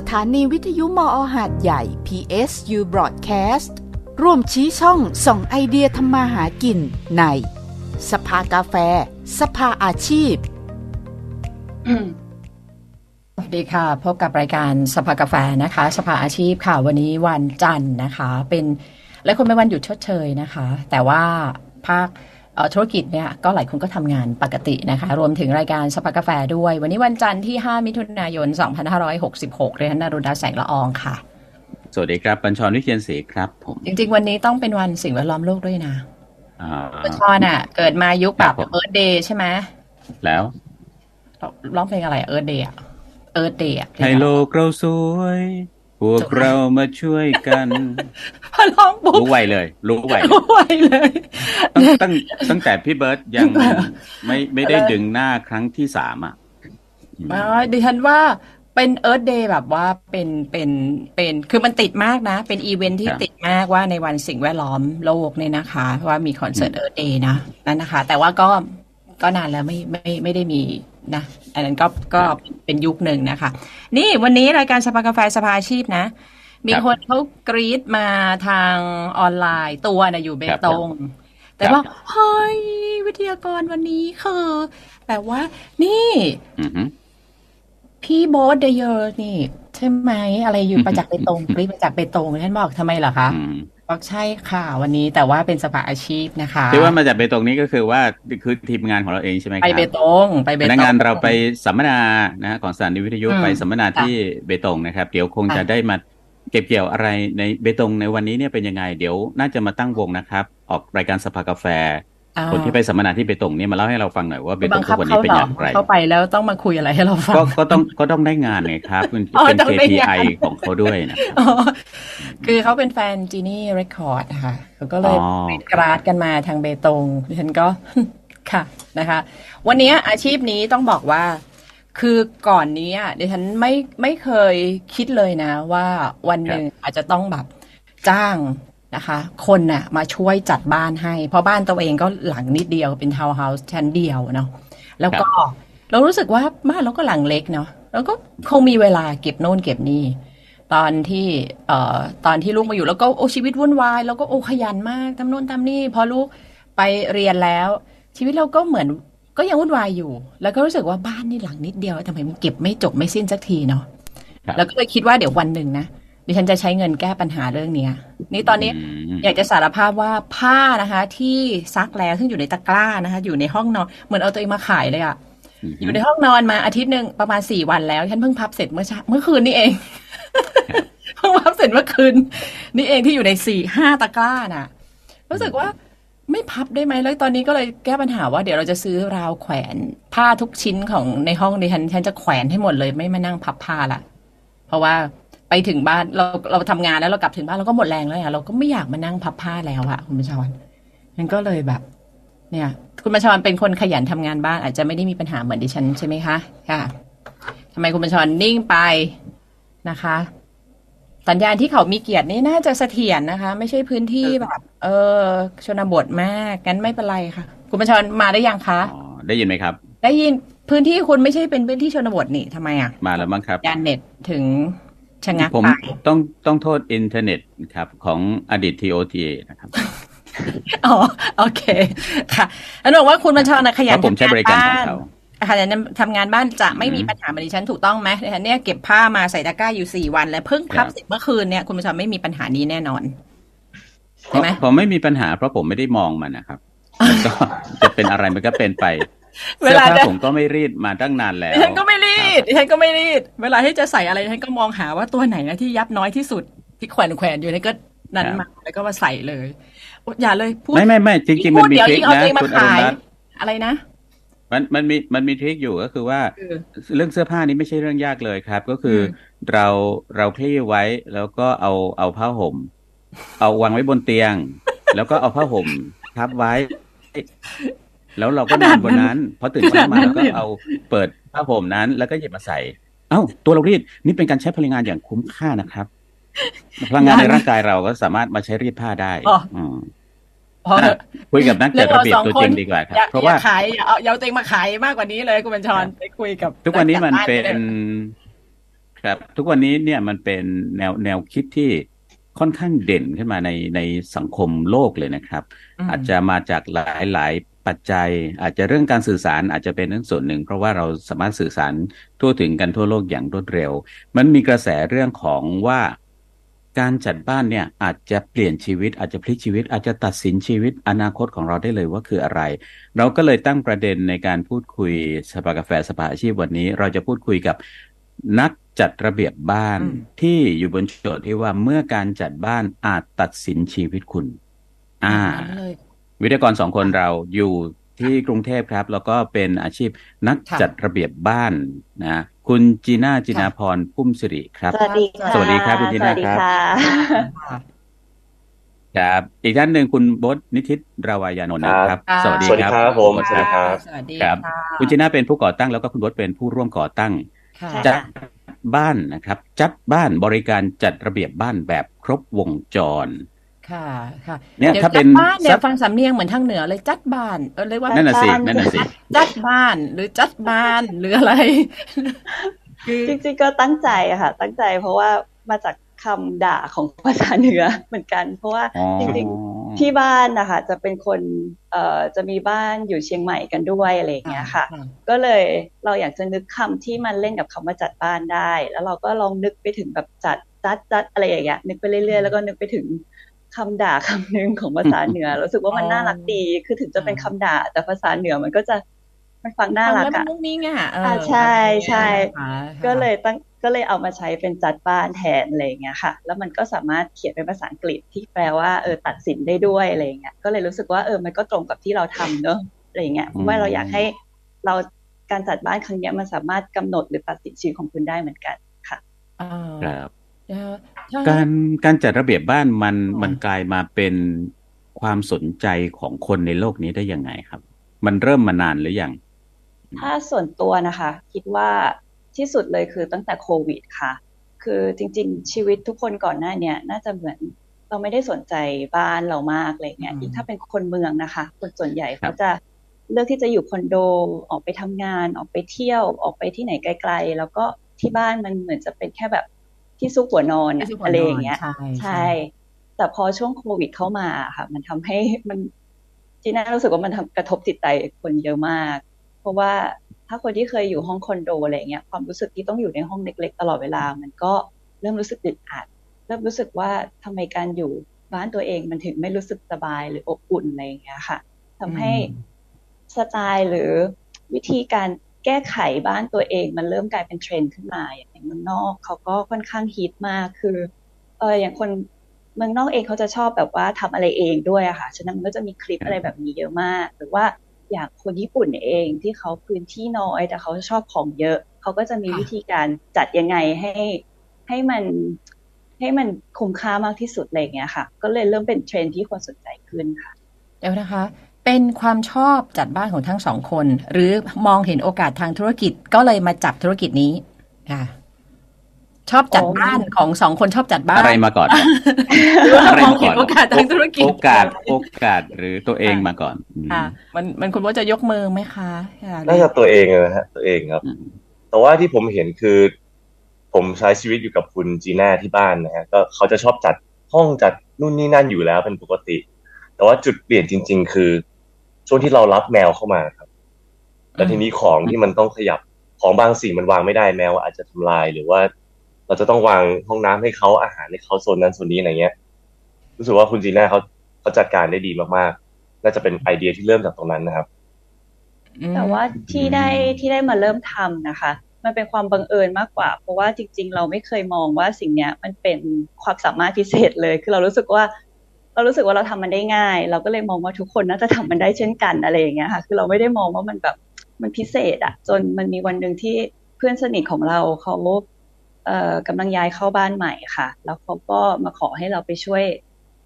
สถานีวิทยุมออหาดใหญ่ PSU Broadcast ร่วมชี้ช่องส่องไอเดียทำมาหากินใน สภากาแฟ สภาอาชีพ สวัสดีค่ะ พบกับรายการสภากาแฟนะคะ สภาอาชีพค่ะ วันนี้วันจันทร์นะคะ เป็นหลายคนเป็นวันหยุดชดเชยนะคะ แต่ว่าภาค ธุรกิจเนี่ยก็หลายคนก็ทำงานปกตินะคะ รวมถึงรายการสภากาแฟด้วย วันนี้วันจันทร์ที่ 5 มิถุนายน 2566เรียนนารุดาแสงละอองค่ะ สวัสดีครับบัญชรวิเชียนศรีครับผม จริง ๆ วันนี้ต้องเป็นวันสิ่งแวดล้อมโลกด้วยนะอ่าคุณชอนอะ เกิดมายุคแบบครับผมเอิร์ธเดย์ใช่ไหมแล้วร้องเพลงอะไรเอิร์ธเดย์เอิร์ธเดย์ให้โลกเราสวย พวกเรามาช่วยกันพอร้องปุ๊บรู้ไวเลย รู้ไวเลยรู้ไวเลยตั้งตั้งตั้งแต่พี่เบิร์ตยังไม่ไม่ได้ดึงหน้าครั้งที่สามอะอ๋อดิฉันว่าเป็นเอิร์ธเดย์แบบว่าเป็นเป็นเป็นคือมันติดมากนะ เป็นอีเวนท์ที่ครับติดมากว่าในวันสิ่งแวดล้อมโลกเนี่ยนะคะ ว่ามีคอนเสิร์ตเอิร์ธเดย์นะนั่นนะคะ แต่ว่าก็ก็นานแล้วไม่ไม่ไม่ได้มี นะอันนั้นก็ก็เป็นยุคหนึ่งนะคะ นี่วันนี้รายการสภากาแฟสภาอาชีพนะ มีครับคนเขากรีดมาทางออนไลน์ตัวนะอยู่เบครับตง แต่ครับว่าเฮ้ยวิทยากรวันนี้คือ แต่ว่านี่อือหือพี่โบ๊ทเดเยอร์นี่ ใช่ไหมอะไรอยู่ประจักษ์เบตงกรีดประจักษ์เบตงท่านบอกทำไมเหรอคะอืมบอก ใช่ค่ะ วันนี้แต่ว่าเป็นสภาอาชีพนะคะที่ว่ามาจากเบตงนี้ก็คือว่าคือทีมงานของเราเองใช่ไหมคไปรับเบตงไปเบพตงนักงานเราไปสัมมนานะฮะของสถานีวิทยุอืมไปสัมมนาที่เบตงนะครับ เดี๋ยวคงจะค่ะได้มาเก็บเกี่ยวอะไรในเบตงในวันนี้เนี่ยเป็นยังไง เดี๋ยวน่าจะมาตั้งวงนะครับ ออกรายการสภากาแฟอ่า คนที่ไปสัมมนาที่เบตงเนี่ยมาเล่าให้เราฟังหน่อยว่าเบตบังงทุคับกวันเขานี้เป็นเหรออย่างไรเข้าไปแล้วต้องมาคุยอะไรให้เราฟังก็ก็ต้องก็ต้องได้งานไงครับมันอ๋อเป็นต้องได้งาน KPI ของเขาด้วยนะอ๋อคือเขาเป็นแฟนจีนี่เรคคอร์ดค่ะเขาก็เลยอ๋อเป็นกราดกันมาทางเบตงดิฉันก็ค่ะนะคะ วันนี้อาชีพนี้ต้องบอกว่า คือก่อนนี้อะดิฉันไม่ไม่เคยคิดเลยนะ ว่าวันหนึ่งอาจจะต้องแบบจ้าง นะคะ คนน่ะมาช่วยจัดบ้านให้ เพราะบ้านตัวเองก็หลังนิดเดียวเป็นทาวน์เฮาส์ชั้นเดียวเนาะแล้วก็เรารู้สึกว่าบ้านเราก็หลังเล็กเนาะแล้วก็คงมีเวลาเก็บโน่นเก็บนี่ตอนที่เอ่อตอนที่ลูกมาอยู่แล้วก็โอ้ชีวิตวุ่นวายแล้วก็โอ้ขยันมากทำโน่นทำนี่พอลูกไปเรียนแล้ว ชีวิตเราก็เหมือนก็ยังวุ่นวายอยู่ แล้วก็รู้สึกว่าบ้านนี่หลังนิดเดียวทำไมมันเก็บไม่จบไม่สิ้นสักทีเนาะครับแล้วก็เลยคิดว่าเดี๋ยววันหนึ่งนะ ดิฉันจะใช้เงินแก้ปัญหาเรื่องเนี้ย นี่ตอนนี้มอยากจะสารภาพว่าผ้านะคะ ที่ซักแล้วซึ่งอยู่ในตะกร้านะคะ อยู่ในห้องนอนเหมือนเอาตัวเองมาขายเลยอะอยู่ในห้องนอนมาอาทิตย์หนึ่งประมาณสี่วันแล้วฉันเพิ่งพับเสร็จเมื่อเช้าเมื่อคืนนี่เองเพิ่งพับเสร็จเมื่อคืน นี่เองที่อยู่ในสี่ห้าตะกร้าน่ะ รู้สึกว่าไม่พับได้ไหมแล้วตอนนี้ก็เลยแก้ปัญหาว่าเดี๋ยวเราจะซื้อราวแขวนผ้าทุกชิ้นของในห้องดิฉันฉันจะแขวนให้หมดเลยไม่มานั่งพับผ้าละเพราะว่า ไปถึงบ้านเราเราทำงานแล้วเรากลับถึงบ้านเราก็หมดแรงแล้วอะเราก็ไม่อยากมานั่งพับผ้าแล้วอะคุณประชรมันก็เลยแบบ เนี่ย คุณประชรเป็นคนขยันทำงานบ้านอาจจะไม่ได้มีปัญหาเหมือนดิฉันใช่ไหมคะค่ะทำไมคุณประชรนิ่งไปนะคะ สัญญาณที่เขามีเกียรตินี่น่าจะเสถียรนะคะ ไม่ใช่พื้นที่แบบ เออชนบทมากงั้นไม่เป็นไรค่ะ คุณประชรมาได้ยังคะอ๋อได้ยินไหมครับ ได้ยินพื้นที่คุณไม่ใช่เป็นพื้นที่ชนบทนี่ทำไมอะมาแล้วมั้งครับยานเน็ตถึง ชะงักผมไปต้องต้องโทษอินเทอร์เน็ตครับ ของอดีต TOTA นะครับอ๋อโอเค ค่ะแล้วบอกว่าคุณบัญชรนะขเพยันราะผมใช้บริการของเขาขยันทำงานบ้านจะไม่มีอืมปัญหาเหมือนดิฉันถูกต้องไหมดิฉันเนี่ยเก็บผ้ามาใส่ตะกร้าอยู่สี่วันแล้วเพิ่งพับครับเสร็จเมื่อคืนเนี่ยคุณบัญชรไม่มีปัญหานี้แน่นอนเพใช่ราะไหมผมไม่มีปัญหาเพราะผมไม่ได้มองมันนะครับมันก็จะเป็นอะไรมันก็เป็นไป เวเสื้อลาผ้าจะผมก็ไม่รีดมาตั้งนานแล้วดิฉันก็ไม่รีดดิฉันก็ไม่รีด เวลาที่จะใส่อะไรดิฉันก็มองหาว่าตัวไหนนะที่ยับน้อยที่สุดที่แขวนแขวนๆอยู่นี่ก็นั้นมาแล้วก็มาใส่เลยโอ๊ยอย่าเลยพูดไม่ไม่ไม่จริงๆมันพูดมีเดี๋ยวทริคยิ่งเอานะตัวเองมาคุณอรุขาณยรัตน์อะไรนะมันมันมีมันมีทริคอยู่ก็คือว่าคือเรื่องเสื้อผ้านี้ไม่ใช่เรื่องยากเลยครับ ก็คืออมเราเราคลี่ไว้แล้วก็เอาเอาผ้าห่ม เอาวางไว้บนเตียง แล้วก็เอาผ้าห่มทับไว้ แล้วเราก็นอนบนนั้นพอตื่นเช้ามาแล้วก็เอาเปิดผ้าห่มนั้น แล้วก็หยิบมาใส่ เอ้า ตัวเรารีดนี่เป็นการใช้พลังงานอย่างคุ้มค่านะครับพลังงานในร่างกายเราก็สามารถมาใช้รีดผ้าได้อ๋ออืมพอเถอะคุยกับนักจัดระเบียบตัวจริงเรื่องเราสองคนดีกว่าครับอย่าเพราะอย่าว่าขายอย่าเอาอย่าเอาตัวเองมาขายมากกว่านี้เลยคุณบัญชรไปคุยกับ ทุกวันนี้มันจัดบ้าเป็นไปลยครับ ทุกวันนี้เนี่ยมันเป็นแนวแนวคิดที่ ค่อนข้างเด่นขึ้นมาในในสังคมโลกเลยนะครับอืมอาจจะมาจากหลายหลายปัจจัยอาจจะเรื่องการสื่อสารอาจจะเป็นเรื่องส่วนหนึ่ง เพราะว่าเราสามารถสื่อสารทั่วถึงกันทั่วโลกอย่างรวดเร็ว มันมีกระแสเรื่องของว่าการจัดบ้านเนี่ยอาจจะเปลี่ยนชีวิต อาจจะพลิกชีวิต อาจจะตัดสินชีวิตอนาคตของเราได้เลยว่าคืออะไร เราก็เลยตั้งประเด็นในการพูดคุยสภากาแฟสภาอาชีพวันนี้ เราจะพูดคุยกับนัก จัดระเบียบบ้านอืมที่อยู่บนโจทย์ที่ว่าเมื่อการจัดบ้านอาจตัดสินชีวิตคุณ อ่านั้นเลยวิทยากรสองคนเราอยู่ที่กรุงเทพครับ แล้วก็เป็นอาชีพนักค่ะจัดระเบียบบ้านนะคุณจีน่าจินาพรพุ่มสิริครับ สวัสดีค่ะสวัสดีครับคุณจีน่าสวัสดีครับค่ะค่ะครับ อีกท่านหนึ่งคุณบดนิติตราวายานนท์นะครับครับสวัสดีสวัสดีครับครับผมณสวัสดีครับ สวัสดีครับค่ะคุณจีน่าเป็นผู้ก่อตั้งแล้วก็คุณบดเป็นผู้ร่วมก่อตั้งค่ะใช่จัดค่ะ บ้านนะครับ จัดบ้านบริการจัดระเบียบบ้านแบบครบวงจร ค่ะค่ะเนี่ยดี๋วถ้าเป็นจัดบ้านเนี่สัยกฟังสำเนียงเหมือนทางเหนือเลยจัดบ้านเออเรียกว่านั่นน่ะสิบ้านนั่นน่ะสิจัดบ้านหรือจัดบ้านหรืออะไรคือจริงๆก็ตั้งใจอะค่ะ ตั้งใจเพราะว่ามาจาก คำด่าของภาษาเหนือเหมือนกัน เพราะว่าอ๋อจริงๆที่บ้านนะคะจะเป็นคนเอ่อจะมีบ้านอยู่เชียงใหม่กันด้วยอะไรอย่างเงี้ยค่ะ ก็เลยเราอยากจะนึกคำที่มันเล่นกับคำว่าจัดบ้านได้ แล้วเราก็ลองนึกไปถึงแบบจัดจัดจัดอะไรอย่างเงี้ยนึกไปเรื่อยๆแล้วก็นึกไปถึงคำด่าคำหนึ่งของภาษาเหนือรู้สึกว่ามันน่ารักดี คือถึงจะเป็นคำด่าแต่ภาษาเหนือมันก็จะ มันฟังน่ารักฟังแล้วมัอะนมุ้งมิ้งอะเอออ่าใช่ใช่ค่ะก็เลยตั้งก็เลยเอามาใช้เป็นจัดบ้านแทนอะไรอย่างเงี้ยค่ะ แล้วมันก็สามารถเขียนเป็นภาษาอังกฤษที่แปลว่าเออตัดสินได้ด้วยอะไรอย่างเงี้ยก็เลยรู้สึกว่าเออมันก็ตรงกับที่เราทำเนอะอะไรอย่างเงี้ยเพราะว่าเราอยากให้เราการจัดบ้านครั้งเนี้ยมันสามารถกำหนดหรือตัดสินชีวิตของคุณได้เหมือนกันค่ะอ่าครับเดี๋ยวถ้าการการจัดระเบียบบ้านมันอืมมันกลายมาเป็นความสนใจของคนในโลกนี้ได้ยังไงครับ มันเริ่มมานานหรือยัง ถ้าส่วนตัวนะคะ คิดว่าที่สุดเลยคือตั้งแต่โควิดค่ะ คือจริง ๆ ชีวิตทุกคนก่อนหน้าเนี้ยน่าจะเหมือนเราไม่ได้สนใจบ้านเรามากอะไรเงี้ยอืมยิ่งถ้าเป็นคนเมืองนะคะ คนส่วนใหญ่ครัเขาบจะเลือกที่จะอยู่คอนโดออกไปทำงาน ออกไปเที่ยวออกไปที่ไหนไกล ๆ แล้วก็ที่บ้านมันเหมือนจะเป็นแค่แบบที่ซุกหัวนอนอะที่สุดอะไรอย่างเงี้ยใช่ใช่ แต่พอช่วงโควิดเข้ามาค่ะ มันทำให้มันจีน่ารู้สึกว่ามันทำกระทบจิตใจคนเยอะมาก เพราะว่าถ้าคนที่เคยอยู่ห้องคอนโดอะไรเงี้ยความรู้สึกที่ต้องอยู่ในห้องเล็ก ๆ ตลอดเวลา มันก็เริ่มรู้สึกอึดอัดเริ่มรู้สึกว่าทำไมการอยู่บ้านตัวเองมันถึงไม่รู้สึกสบายหรืออบอุ่นอะไรอย่างเงี้ยค่ะทำให้สไตล์หรือวิธีการแก้ไขบ้านตัวเอง มันเริ่มกลายเป็นเทรนด์ขึ้นมาอย่างในเมืองนอกเขาก็ค่อนข้างฮิตมากคือเอออย่างคนเมืองนอกเองเขาจะชอบแบบว่าทำอะไรเองด้วยอะค่ะ ฉะนั้นมันก็จะมีคลิปอะไรแบบนี้เยอะมาก หรือว่า อย่างคนญี่ปุ่นเองที่เขาพื้นที่น้อยแต่เขาชอบของเยอะเขาก็จะมีค่ะวิธีการจัดยังไงให้ให้มันให้มันคุ้มค่ามากที่สุดอะไรอย่างเงี้ยค่ะ ก็เลยเริ่มเป็นเทรนด์ที่คนสนใจขึ้นค่ะเดี๋ยวนะคะ เป็นความชอบจัดบ้านของทั้งสองคน หรือมองเห็นโอกาสทางธุรกิจก็เลยมาจับธุรกิจนี้ค่ะ ชอบจัดโอ้บ้านของสองคนชอบจัดบ้าน อะไรมาก่อนหรือว่าอะไรมองมาเห็ก่อนนโอกาสทางธุรกิจโอกาสโอกาสหรือตัวเองมาก่อนอืมค่ะ มันมันคุณว่าจะยกมือไหมคะค่ะน่าจะตัวเองนะฮะตัวเองครับอืมแต่ว่าที่ผมเห็นคือ ผมใช้ชีวิตอยู่กับคุณจีน่าที่บ้านนะฮะก็เขาจะชอบจัดห้องจัดนู่นนี่นั่นอยู่แล้วเป็นปกติ แต่ว่าจุดเปลี่ยนจริง ๆ คือ ช่วงที่เรารับแมวเข้ามาครับแล้วทีนี้ของที่มันต้องขยับของบางสิ่งมันวางไม่ได้แมวอาจจะทำลายหรือว่า เราจะต้องวางห้องน้ำให้เขาอาหารให้เขาโซนนั้นโซนนี้อะไรเงี้ย รู้สึกว่าคุณจีน่าเขาเขาจัดการได้ดีมากๆ น่าจะเป็นไอเดียที่เริ่มจากตรงนั้นนะครับอืมแต่ว่าที่ได้ที่ได้มาเริ่มทำนะคะ มันเป็นความบังเอิญมากกว่า เพราะว่าจริง ๆ เราไม่เคยมองว่าสิ่งเนี้ย มันเป็นความสามารถพิเศษเลย คือเรารู้สึกว่า เรารู้สึกว่าเราทำมันได้ง่าย เราก็เลยมองว่าทุกคนน่าจะทำมันได้เช่นกันอะไรอย่างเงี้ยค่ะ คือเราไม่ได้มองว่ามันแบบมันพิเศษอะจนมันมีวันหนึ่งที่เพื่อนสนิทของเราเขาเอ่อ กำลังย้ายเข้าบ้านใหม่ค่ะ แล้วเขาก็มาขอให้เราไปช่วย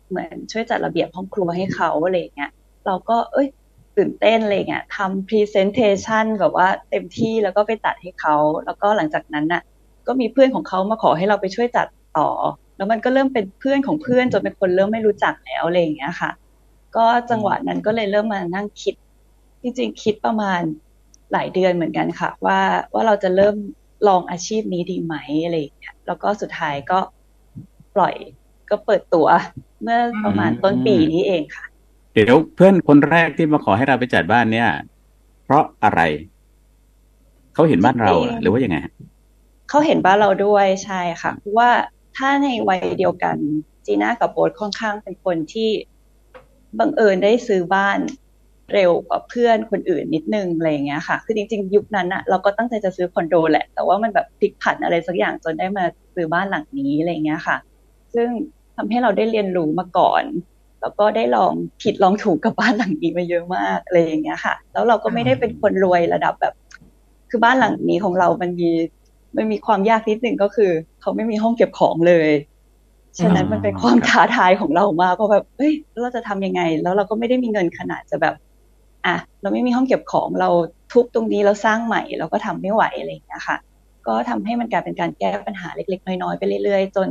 เหมือนช่วยจัดระเบียบห้องครัวให้เขาอะไรอย่างเงี้ยเราก็เอ้ยตื่นเต้นอะไรเงี้ยทำ presentation แบบว่าเต็มที่แล้วก็ไปตัดให้เขา แล้วก็หลังจากนั้นน่ะ ก็มีเพื่อนของเขามาขอให้เราไปช่วยจัดต่อ แล้วมันก็เริ่มเป็นเพื่อนของเพื่อนจนเป็นคนเริ่มไม่รู้จักแล้วอะไรอย่างเงี้ยค่ะ ก็จังหวะนั้นก็เลยเริ่มมานั่งคิด จริงๆ คิดประมาณหลายเดือนเหมือนกันค่ะ ว่าว่าเราจะเริ่ม ลองอาชีพนี้ดีไหมอะไรอย่างเงี้ยแล้วก็สุดท้ายก็ปล่อยก็เปิดตัวเมื่อประมาณต้นปีนี้เองค่ะ เดี๋ยวเพื่อนคนแรกที่มาขอให้เราไปจัดบ้านเนี่ย เพราะอะไร เขาเห็นบ้านเราอะหรือว่ายังไงฮะเขาเห็นบ้านเราด้วยใช่ค่ะเพราะว่าถ้าในวัยเดียวกันจีน่ากับโบ๊ทค่อนข้างเป็นคนที่บังเอิญได้ซื้อบ้าน เร็วกว่าเพื่อนคนอื่นนิดนึงอะไรอย่างเงี้ยค่ะ คือจริงๆ ยุคนั้นอะเราก็ตั้งใจจะซื้อคอนโดแหละ แต่ว่ามันแบบพลิกผันอะไรสักอย่างจนได้มาซื้อบ้านหลังนี้อะไรอย่างเงี้ยค่ะ ซึ่งทำให้เราได้เรียนรู้มาก่อน แล้วก็ได้ลองผิดลองถูกกับบ้านหลังนี้มาเยอะมากอะไรอย่างเงี้ยค่ะ แล้วเราก็ไม่ได้เป็นคนรวยระดับแบบ คือบ้านหลังนี้ของเรา มันมีมันมีความยากนิดหนึ่งก็คือเขาไม่มีห้องเก็บของเลยฉะนั้นมันเป็นความท้าทายของเรามากเพราะแบบเฮ้ยแล้วเราจะทำยังไง แล้วเราก็ไม่ได้มีเงินขนาดจะแบบ อะเราไม่มีห้องเก็บของเราทุบตรงนี้เราสร้างใหม่เราก็ทำไม่ไหวอะไรอย่างเงี้ยค่ะ ก็ทำให้มันกลายเป็นการแก้ปัญหาเล็ก ๆ น้อยๆไปเรื่อยๆ จน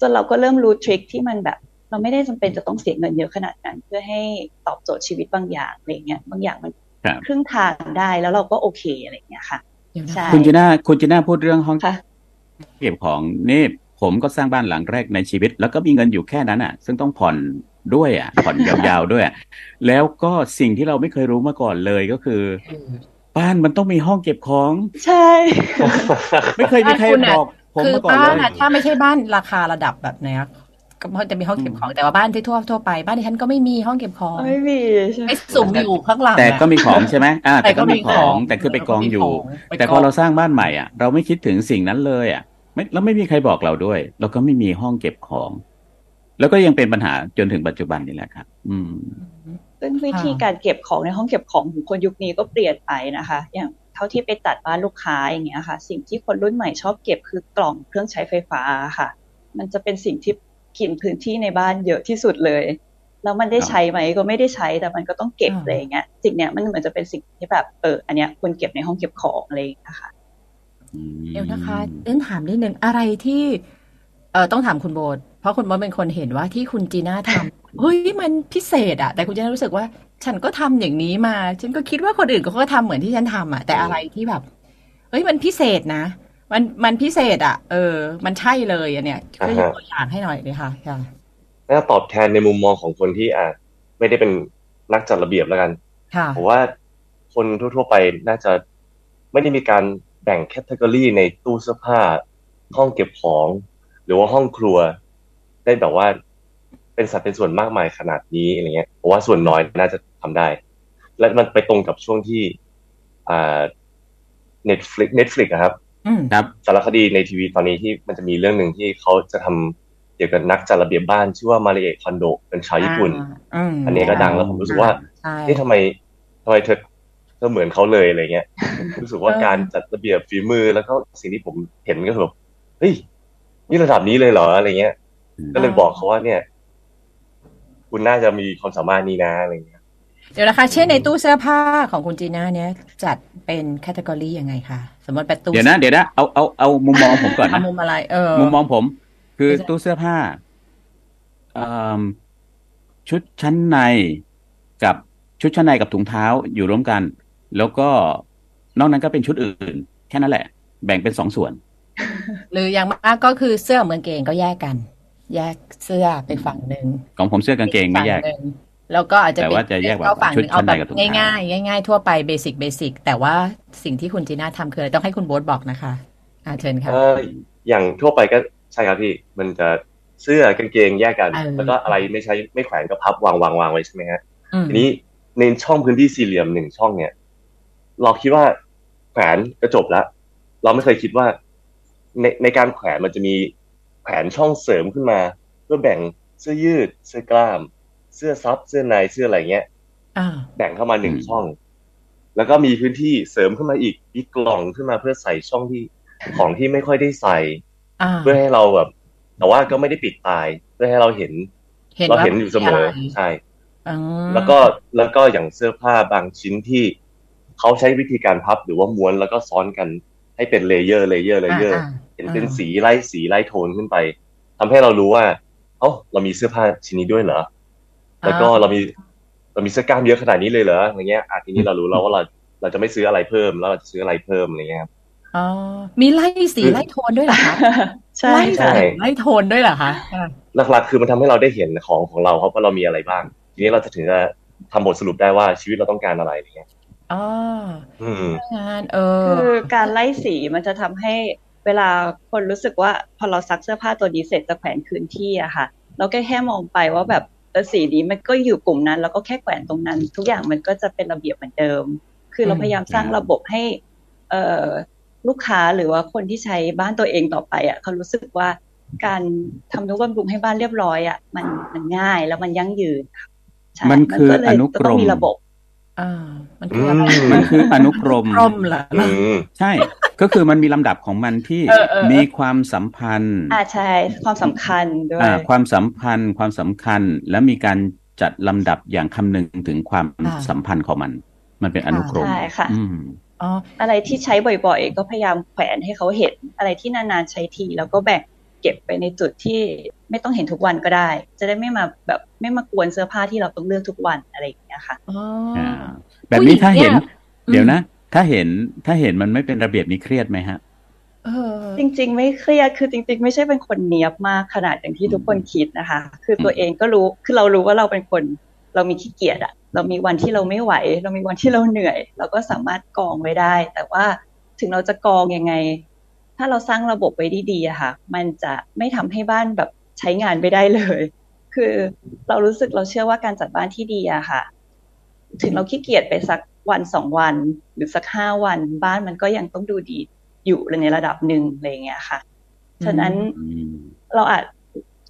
จนเราก็เริ่มรู้ทริคที่มันแบบ เราไม่ได้จำเป็นจะต้องเสียเงินเยอะขนาดนั้น เพื่อให้ตอบโจทย์ชีวิตบางอย่างอะไรเงี้ยบางอย่างมันครับครึ่งทางได้แล้วเราก็โอเคอะไรอย่างเงี้ยค่ะเดี๋ยวนะใช่คุณจีน่าคุณจีน่าพูดเรื่องห้องค่ะเก็บของนี่ผมก็สร้างบ้านหลังแรกในชีวิต แล้วก็มีเงินอยู่แค่นั้นอะ ซึ่งต้องผ่อน ด้วยอะผ่อนยาวๆด้วยอะแล้วก็สิ่งที่เราไม่เคยรู้มาก่อนเลยก็คือ บ้านมันต้องมีห้องเก็บของ ใช่ ไม่เคยมีใครบ้านคุณบอะอกผมคือมาก่อนบ้านเลยอะถ้าไม่ใช่บ้านราคาระดับแบบเนี้ยก็มันจะมีห้องเก็บของแต่ว่าบ้านที่ทั่วทั่วไปบ้านที่ฉันก็ไม่มีห้องเก็บของไม่มีใช่ไหมไม่สุ่มอยู่ข้างหลังแต่อะก็มีของใช่ไหมอ่าแต่แต่ก็ก็มีมีขขอองงแต่คือไปกองอยู่ไปแต่กองพอเราสร้างบ้านใหม่อะ เราไม่คิดถึงสิ่งนั้นเลยอะไม่แล้วไม่มีใครบอกเราด้วย เราก็ไม่มีห้องเก็บของ แล้วก็ยังเป็นปัญหาจนถึงปัจจุบันนี่แหละครับ อืมซึ่งวิธีการเก็บของในห้องเก็บของของคนยุคนี้ก็เปลี่ยนไปนะคะ อย่างเท่าที่ไปจัดบ้านลูกค้าอย่างเงี้ยค่ะ สิ่งที่คนรุ่นใหม่ชอบเก็บคือกล่องเครื่องใช้ไฟฟ้าค่ะ มันจะเป็นสิ่งที่กินพื้นที่ในบ้านเยอะที่สุดเลยแล้วมันได้ใช้ไหมก็ไม่ได้ใช้แต่มันก็ต้องเก็บอ่าอะไรอย่างเงี้ยสิ่งเนี้ยมันเหมือนจะเป็นสิ่งที่แบบเอออันเนี้ยควรเก็บในห้องเก็บของอะไรอย่างเงี้ยค่ะเดี๋ยวนะคะเล่นถามนิดนึงอะไรที่เออต้องถามคุณโบท เพราะคุณโบทเป็นคนเห็นว่าที่คุณจีน่าทำเฮ้ยมันพิเศษอะแต่คุณจีน่ารู้สึกว่า ฉันก็ทำอย่างนี้มา ฉันก็คิดว่าคนอื่นเขาก็ทำเหมือนที่ฉันทำอะแต่อะไรที่แบบเฮ้ยมันพิเศษนะ มันมันพิเศษอะเออ มันใช่เลยอะเนี่ยช่วยยกตัวอย่างให้หน่อยเลยค่ะค่ะน่าตอบแทนในมุมมองของคนที่อะไม่ได้เป็นนักจัดระเบียบแล้วกันค่ะผมว่าคนทั่ว ๆ ไปน่าจะไม่ได้มีการแบ่งแคตตากรีในตู้เสื้อผ้า ห้องเก็บของ หรือว่าห้องครัว ได้แบบว่า เป็นสัดเป็นส่วนมากมายขนาดนี้อะไรเงี้ยผมว่าส่วนน้อยน่าจะทำได้ และมันไปตรงกับช่วงที่อ่า Netflix Netflix อะครับอืมครับสารคดีในทีวีตอนนี้ที่มันจะมีเรื่องหนึ่งที่เขาจะทำเกี่ยวกับนักจัดระเบียบบ้านชื่อว่ามาริเอะคอนโดเป็นชาวญี่ปุ่นอ่าอืมอันนี้ก็ดังแล้วผมรู้สึกว่าใช่นี่ทำไมทำไมเธอเธอเหมือนเขาเลยอะไรเงี้ย รู้สึกว่าเออการจัดระเบียบฝีมือแล้วก็สิ่งที่ผมเห็นก็คือแบบเฮ้ยนี่ระดับนี้เลยเหรออะไรเงี้ย ก็เลยบอกเขาว่าเนี่ย คุณน่าจะมีความสามารถนี้นะอะไรเงี้ยเดี๋ยวนะคะ เช่นในตู้เสื้อผ้าของคุณจีน่าเนี่ยจัดเป็น category ยังไงคะสมมติเป็นตู้เดี๋ยวนะเดี๋ยวนะเอาเอาเอามุมมองผมก่อนเอานะมุมอะไรเออมุมมองผม คือไม่ใช่ตู้เสื้อผ้าเอิ่มชุดชั้นในกับชุดชั้นในกับถุงเท้าอยู่ร่วมกัน แล้วก็นอกนั้นก็เป็นชุดอื่น แค่นั้นแหละ แบ่งเป็นสองส่วน หรืออย่างมากก็คือเสื้อกับกางเกงก็แยกกัน แยกเสื้อไปฝั่งหนึ่งของผมเสื้อกางเกงไม่แยกฝั่หนึ่งแล้วก็อาจจะแต่ว่าจะแยกแบบเอาฝั่งหชุดนึ่งเอาชั้นแบในบกับถุงเท้าง่ายๆง่ายๆทั่วไปเบสิกเบสิกแต่ว่าสิ่งที่คุณจีน่าทำคืออะไรต้องให้คุณโบ๊ทบอกนะคะอ่าเชิญค่ะเอออย่างทั่วไปก็ใช่ครับพี่มันจะเสื้อกางเกงแยกกันเออแล้วก็อะไรไม่ใช้ไม่แขวนก็พับวางวางวางไว้ใช่ไหมฮะอืมทีนี้ในช่องพื้นที่สี่เหลี่ยมหนึ่งช่องเนี่ย เราคิดว่าแขวนก็จบแล้วเราไม่เคยคิดว่า ในในการแขวนมันจะมี แขวนช่องเสริมขึ้นมา เพื่อแบ่งเสื้อยืด เสื้อกล้าม เสื้อซับเสื้อในเสื้ออะไรเงี้ยอ่าแบ่งเข้ามาหนึ่งอืมช่อง แล้วก็มีพื้นที่เสริมขึ้นมาอีกมีกล่องขึ้นมาเพื่อใส่ช่องที่ของที่ไม่ค่อยได้ใส่อ่าเพื่อให้เราแบบ แต่ว่าก็ไม่ได้ปิดตาย เพื่อให้เราเห็นเห็นเราว่าเห็นอยู่เสมอะไรใช่อืมแล้วก็แล้วก็อย่างเสื้อผ้าบางชิ้นที่เขาใช้วิธีการพับหรือว่าม้วนแล้วก็ซ้อนกันให้เป็น layer layer layer เราเห็นเป็นสีไล่สีไล่โทนขึ้นไปทำให้เรารู้ว่า เอ้าเรามีเสื้อผ้าชิ้นนี้ด้วยเหรอแล้วก็เรามีเรามีเสื้อกล้ามเยอะขนาดนี้เลยเหรออะไรเงี้ยอะทีนี้เรารู้แล้วว่าเราเราจะไม่ซื้ออะไรเพิ่มแล้วเราจะซื้ออะไรเพิ่มอะไรเงี้ยครับอ๋อมีไล่สีไล่โทนด้วยเหรอคะใช่ไล่ใช่สีไล่โทนด้วยเหรอคะอ่าหลักๆ คือมันทำให้เราได้เห็นของของเราครับว่าเรามีอะไรบ้าง ทีนี้เราจะถึงจะทำบทสรุปได้ว่าชีวิตเราต้องการอะไรอย่างเงี้ยอ๋ออืมงานเออคือการไล่สีมันจะทำให้ เวลาคนรู้สึกว่าพอเราซักเสื้อผ้าตัวนี้เสร็จจะแขวนคืนที่อะค่ะ เราแค่แค่มองไปว่าแบบเออสีนี้มันก็อยู่กลุ่มนั้น แล้วก็แค่แขวนตรงนั้น ทุกอย่างมันก็จะเป็นระเบียบเหมือนเดิม คือเราอืมพยายามสร้างระบบให้ เอ่อลูกค้าหรือว่าคนที่ใช้บ้านตัวเองต่อไปอะเขารู้สึกว่าการทำนุบำรุงให้บ้านเรียบร้อยอะมันมันง่ายแล้วมันยั่งยืนค่ะใช่มันคือก็เลยอนุกรมต้องมีระบบอ่ามันคืออะไรอืมันคืออนุกรมกรมเหรออืมใช่ ก็คือมันมีลำดับของมันที่เออเออเออมีความสัมพันธ์ อ่าใช่ความสำคัญด้วยอ่าความสัมพันธ์ความสำคัญและมีการจัดลำดับอย่างคำนึงถึงความสัมพันธ์ของมัน มันเป็นอนุกรมใช่ค่ะอืมอ๋ออะไรที่ใช้บ่อยๆ ก็พยายามแขวนให้เขาเห็นอะไรที่นานๆใช้ที แล้วก็แบ่งเก็บไปในจุดที่ไม่ต้องเห็นทุกวันก็ได้ จะได้ไม่มาแบบไม่มากวนเสื้อผ้าที่เราต้องเลือกทุกวันอะไรอย่างเงี้ยค่ะอ๋ออ่าแบบนี้ถ้าเห็นผู้หญิงเนี่ยเดี๋ยวนะ ถ้าเห็นถ้าเห็นมันไม่เป็นระเบียบนี้เครียดไหมฮะเออจริง ๆ ไม่เครียดคือจริง ๆ ไม่ใช่เป็นคนเนียบมากขนาดอย่างที่ทุกคนคิดนะคะ คือตัวเองก็รู้คือเรารู้ว่าเราเป็นคน เรามีขี้เกียจอะเรามีวันที่เราไม่ไหว เรามีวันที่เราเหนื่อย เราก็สามารถกองไว้ได้ แต่ว่าถึงเราจะกองยังไง ถ้าเราสร้างระบบไว้ดีๆอะค่ะ มันจะไม่ทำให้บ้านแบบใช้งานไม่ได้เลย คือเรารู้สึกเราเชื่อว่าการจัดบ้านที่ดีอะค่ะ ถึงเราขี้เกียจไปสัก วันสองวันหรือสักห้าวัน บ้านมันก็ยังต้องดูดีอยู่ในระดับหนึ่งอะไรอย่างเงี้ยค่ะ ฉะนั้นอืมเราอาจ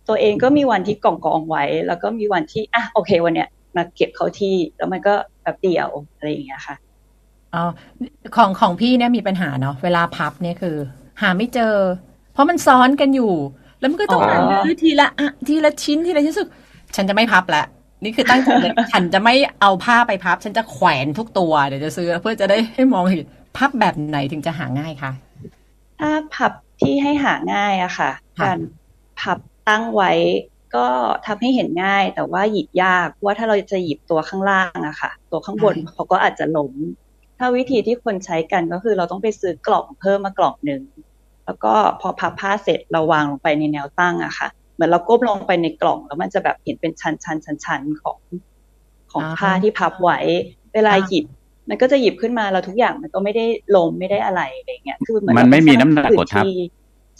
ตัวเองก็มีวันที่กองกองๆไว้ แล้วก็มีวันที่อะโอเค วันเนี้ยมาเก็บเข้าที่แล้วมันก็แบบเดี่ยวอะไรอย่างเงี้ยค่ะอ๋อของของพี่เนี่ยมีปัญหาเนาะเวลาพับเนี่ยคือ หาไม่เจอ เพราะมันซ้อนกันอยู่ แล้วมันก็ต้องอ๋อหาซื้อทีละอะทีละชิ้นทีละชิ้นสุดฉันจะไม่พับละ นี่คือตั้งใจเลยฉันจะไม่เอาผ้าไปพับ ฉันจะแขวนทุกตัวเดี๋ยวจะซื้อ เพื่อจะได้ให้มองเห็นพับแบบไหนถึงจะหาง่ายคะถ้าพับที่ให้หาง่ายอะค่ะค่ะการพับตั้งไว้ก็ทำให้เห็นง่าย แต่ว่าหยิบยากเพราะว่าถ้าเราจะหยิบตัวข้างล่างอะค่ะ ตัวข้างบนเขาก็อาจจะล้มถ้าวิธีที่คนใช้กันก็คือเราต้องไปซื้อกล่องเพิ่มมากล่องหนึ่งแล้วก็พอพับผ้าเสร็จเราวางลงไปในแนวตั้งอะค่ะเห มือนเราก้มลงไปในกล่อง แล้วมันจะแบบเห็นเป็นชั้นชั้นชั้นชั้นของของอ่าผ้าที่พับไว้ เวลาอ่าหยิบ มันก็จะหยิบขึ้นมาแล้วทุกอย่างมันก็ไม่ได้ล้มไม่ได้อะไรอะไรเงี้ยคือเหมือนมันไม่เรามีน้ำหนักกดทับพื้นที่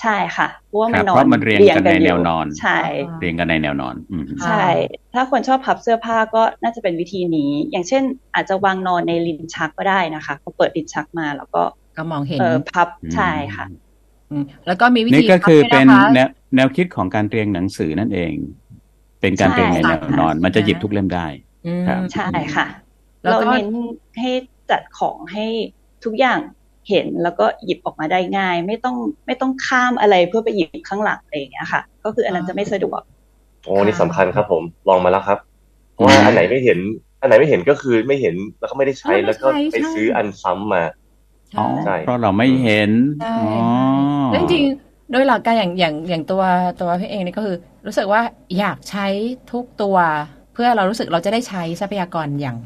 ใช่ค่ะเพราะว่ามันครับนอนเพราะมันเรียงกันในแนวนอน ใช่เรียงกันในแนวนอนอืมใช่ ถ้าคนชอบพับเสื้อผ้าก็น่าจะเป็นวิธีนี้ อย่างเช่น อาจจะวางนอนในลิ้นชักก็ได้นะคะพอเปิดลิ้นชักมาแล้วก็ก็มองเห็นเออพับใช่ค่ะมแล้วก็มีวิธีนี่ก็คือพับเป็นด้วยะคะ แนวแนวคิดของการเรียงหนังสือนั่นเอง เป็นการใช่เรียงในแนค่ะวนอน มันจะหยิบทุกเล่มได้อืมครับใช่ค่ะแล้วก็เราเน้นให้จัดของให้ทุกอย่างเห็นแล้วก็หยิบออกมาได้ง่าย ไม่ต้องไม่ต้องข้ามอะไรเพื่อไปหยิบข้างหลังอะไรอย่างเงี้ยค่ะ ก็คืออันนั้นจะไม่สะดวกโอ้นี่สำคัญครับผมลองมาแล้วครับเพราะว่าอันไหนไม่เห็น อันไหนไม่เห็นก็คือไม่เห็นแล้วก็ไม่ได้ใช้ไม่ได้แล้วก็ใช้ไปใช่ซื้ออันซ้ำมาอ๋อใช่เพราะเราไม่เห็นใช่อ๋อแล้วจริงๆ โดยหลักการอย่างอย่างอย่างตัวตัวพี่เองนี่ก็คือ รู้สึกว่าอยากใช้ทุกตัว เพื่อเรารู้สึกเราจะได้ใช้ทรัพยากรอย่าง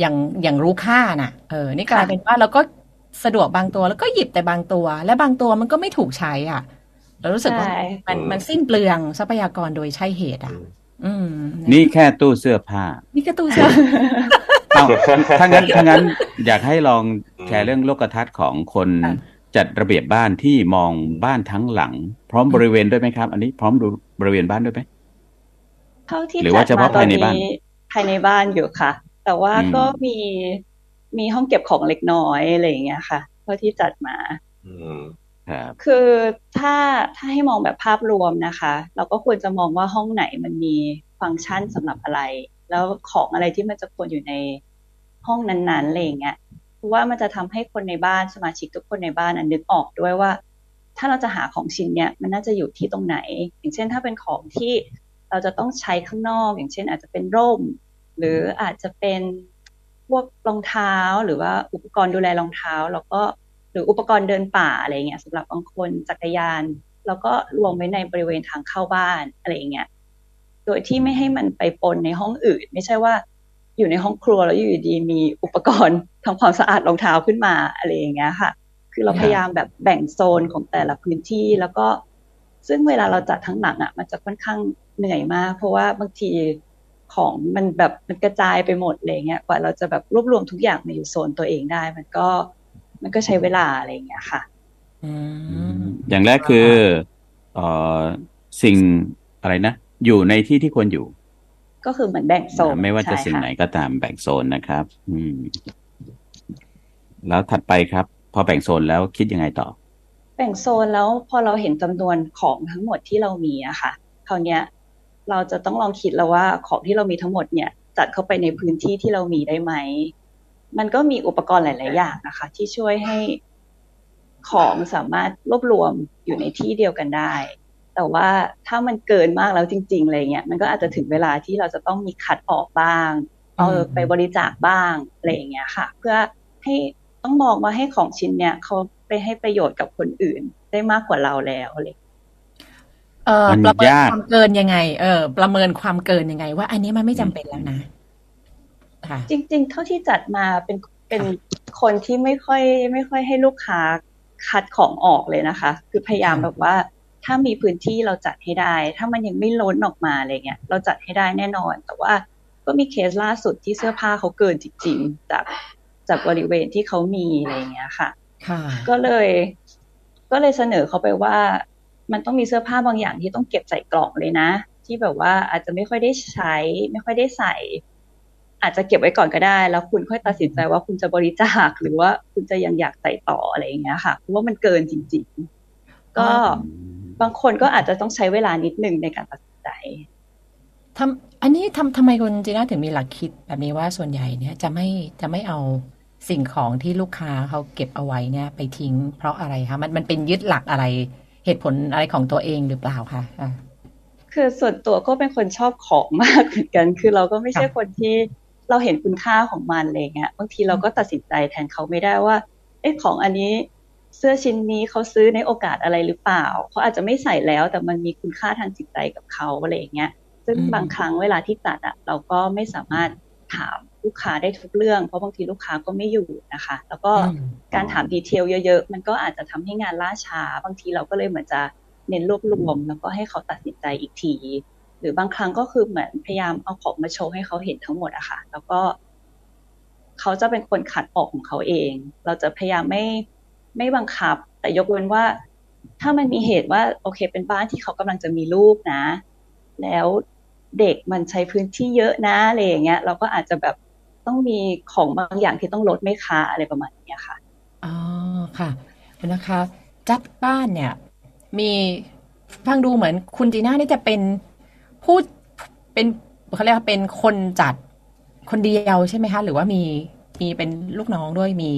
อย่างอย่างรู้ค่าน่ะ เออ นี่กลายเป็นว่าเราก็สะดวกบางตัวแล้วก็หยิบแต่บางตัว และบางตัวมันก็ไม่ถูกใช้อะ เรารู้สึกว่าใช่มันมันสิ้นเปลืองทรัพยากรโดยใช่เหตุอะ อืม นี่แค่ตู้เสื้อผ้า นี่ก็ตู้เสื้อเอาถ้างั้นถ้างั้นอยากให้ลองแชอืร์มเรื่องโลกทัศน์ของคนค่ะ จัดระเบียบบ้านที่มองบ้านทั้งหลัง พร้อมบริเวณด้วยไหมครับ อันนี้พร้อมดูบริเวณบ้านด้วยไหมเท่าที่หรือว่าจัดมาเฉพาะตอนภายในบ้านนี้ภายในบ้านอยู่ค่ะ แต่ว่าอืมก็มีมีห้องเก็บของเล็กน้อยอะไรอย่างเงี้ยค่ะ เท่าที่จัดมาอืมครับคือถ้าถ้าให้มองแบบภาพรวมนะคะ เราก็ควรจะมองว่าห้องไหนมันมีฟังก์ชันสำหรับอะไร แล้วของอะไรที่มันจะควรอยู่ในห้องนั้นๆอะไรอย่างเงี้ย เพราะว่ามันจะทำให้คนในบ้านสมาชิกทุกคนในบ้านน่ะนึกออกด้วยว่า ถ้าเราจะหาของชิ้นเนี้ยมันน่าจะอยู่ที่ตรงไหน อย่างเช่นถ้าเป็นของที่เราจะต้องใช้ข้างนอก อย่างเช่น อาจจะเป็นร่ม หรืออาจจะเป็นพวกรองเท้าหรือว่าอุปกรณ์ดูแลรองเท้า แล้วก็หรืออุปกรณ์เดินป่าอะไรเงี้ยสำหรับบางคนจักรยาน แล้วก็รวมไว้ในบริเวณทางเข้าบ้านอะไรเงี้ยโดยที่ไม่ให้มันไปปนในห้องอื่น ไม่ใช่ว่า อยู่ในห้องครัวแล้วอยู่ดีๆมีอุปกรณ์ทำความสะอาดรองเท้าขึ้นมาอะไรอย่างเงี้ยค่ะ คือเราพยายามแบบแบ่งโซนของแต่ละพื้นที่แล้วก็ซึ่งเวลาเราจัดทั้งหนังอะ มันจะค่อนข้างเหนื่อยมาก เพราะว่าบางทีของมันแบบมันกระจายไปหมดเลยเงี้ยกว่าเราจะแบบรวบรวมทุกอย่างมาอยู่โซนตัวเองได้ มันก็มันก็ใช้เวลาอะไรเงี้ยค่ะอืมอย่างแรกคือเอ่อสิ่งอะไรนะ อยู่ในที่ที่ควรอยู่ ก็คือเหมือนแบ่งโซน ไม่ว่าจะใช่สิ่งค่ไหนก็ตามแบ่งโซนนะครับ อืม แล้วถัดไปครับ พอแบ่งโซนแล้วคิดยังไงต่อ แบ่งโซนแล้วพอเราเห็นจำนวนของทั้งหมดที่เรามีอะค่ะคราวเนี้ย เราจะต้องลองคิดแล้วว่าของที่เรามีทั้งหมดเนี่ยจัดเข้าไปในพื้นที่ที่เรามีได้ไหม มันก็มีอุปกรณ์หลาย ๆ อย่างนะคะ ที่ช่วยให้ของสามารถรวบรวมอยู่ในที่เดียวกันได้ แต่ว่าถ้ามันเกินมากแล้วจริงๆอะไรเงี้ยมันก็อาจจะถึงเวลาที่เราจะต้องมีคัดออกบ้าง เอาไปบริจาคบ้างอะไรอย่างเงี้ยค่ะ เพื่อให้ต้องมองว่าให้ของชิ้นเนี้ยเขาไปให้ประโยชน์กับคนอื่นได้มากกว่าเราแล้วอะไรเออมันประเมินยากความเกินยังไง เออ ประเมินความเกินยังไง ว่าอันนี้มันไม่จำเป็นแล้วนะค่ะจริง ๆ เท่าที่จัดมาเป็นเป็นคนที่ไม่ค่อย ไม่ค่อยให้ลูกค้าคัดของออกเลยนะคะ คือพยายามค่ะแบบว่า ถ้ามีพื้นที่เราจัดให้ได้ ถ้ามันยังไม่ล้นออกมาอะไรเงี้ยเราจัดให้ได้แน่นอน แต่ว่าก็มีเคสล่าสุดที่เสื้อผ้าเขาเกินจริงๆจากจากบริเวณที่เขามีอะไรเงี้ยค่ะค่ะ ก็เลย ก็เลยเสนอเขาไปว่า มันต้องมีเสื้อผ้าบางอย่างที่ต้องเก็บใส่กล่องเลยนะ ที่แบบว่าอาจจะไม่ค่อยได้ใช้ ไม่ค่อยได้ใส่ อาจจะเก็บไว้ก่อนก็ได้ แล้วคุณค่อยตัดสินใจว่าคุณจะบริจาคหรือว่าคุณจะยังอยากใส่ต่ออะไรอย่างเงี้ยค่ะเพราะว่ามันเกินจริง ๆ ก็อ๋อ บางคนก็อาจจะต้องใช้เวลานิดนึงในการตัดสินใจทำอันนี้ทำทำไมคุณจีน่าถึงมีหลักคิดแบบนี้ว่าส่วนใหญ่เนี่ยจะไม่จะไม่เอาสิ่งของที่ลูกค้าเขาเก็บเอาไว้เนี่ย ไปทิ้งเพราะอะไรคะมันมันเป็นยึดหลักอะไรเหตุผลอะไรของตัวเองหรือเปล่าคะอะคือส่วนตัวก็เป็นคนชอบของมากเหมือนกัน คือเราก็ไม่ใช่ค่ะคนที่เราเห็นคุณค่าของมันอะไรเงี้ยบางทีเราก็ตัดสินใจแทนเขาไม่ได้ว่า เอ๊ะของอันนี้ เสื้อชิ้นนี้เขาซื้อในโอกาสอะไรหรือเปล่าเขาอาจจะไม่ใส่แล้วแต่มันมีคุณค่าทางจิตใจกับเขาอะไรอย่างเงี้ย ซึ่งอืมบางครั้งเวลาที่จัดอะเราก็ไม่สามารถถามลูกค้าได้ทุกเรื่อง เพราะบางทีลูกค้าก็ไม่อยู่นะคะ แล้วก็อืมการถามดีเทลเยอะๆ มันก็อาจจะทำให้งานล่าช้า บางทีเราก็เลยเหมือนจะเน้นรวบรวมแล้วก็ให้เขาตัดสินใจอีกที หรือบางครั้งก็คือเหมือนพยายามเอาของมาโชว์ให้เขาเห็นทั้งหมดอะค่ะ แล้วก็ เขาจะเป็นคนขัดออกของเขาเอง เราจะพยายามไม่ ไม่บังคับ แต่ยกเว้นว่า ถ้ามันมีเหตุว่า โอเค เป็นบ้านที่เขากำลังจะมีลูกนะ แล้วเด็กมันใช้พื้นที่เยอะนะอะไรอย่างเงี้ย เราก็อาจจะแบบต้องมีของบางอย่างที่ต้องลดไม่ค้าอะไรประมาณนี้ค่ะอ๋อค่ะนะคะจัดบ้านเนี่ย มีฟังดูเหมือนคุณจีน่านี่จะเป็นผู้เป็นเขาเรียกว่าเป็นคนจัดคนเดียวใช่ไหมคะ หรือว่ามี มีเป็นลูกน้องด้วยมี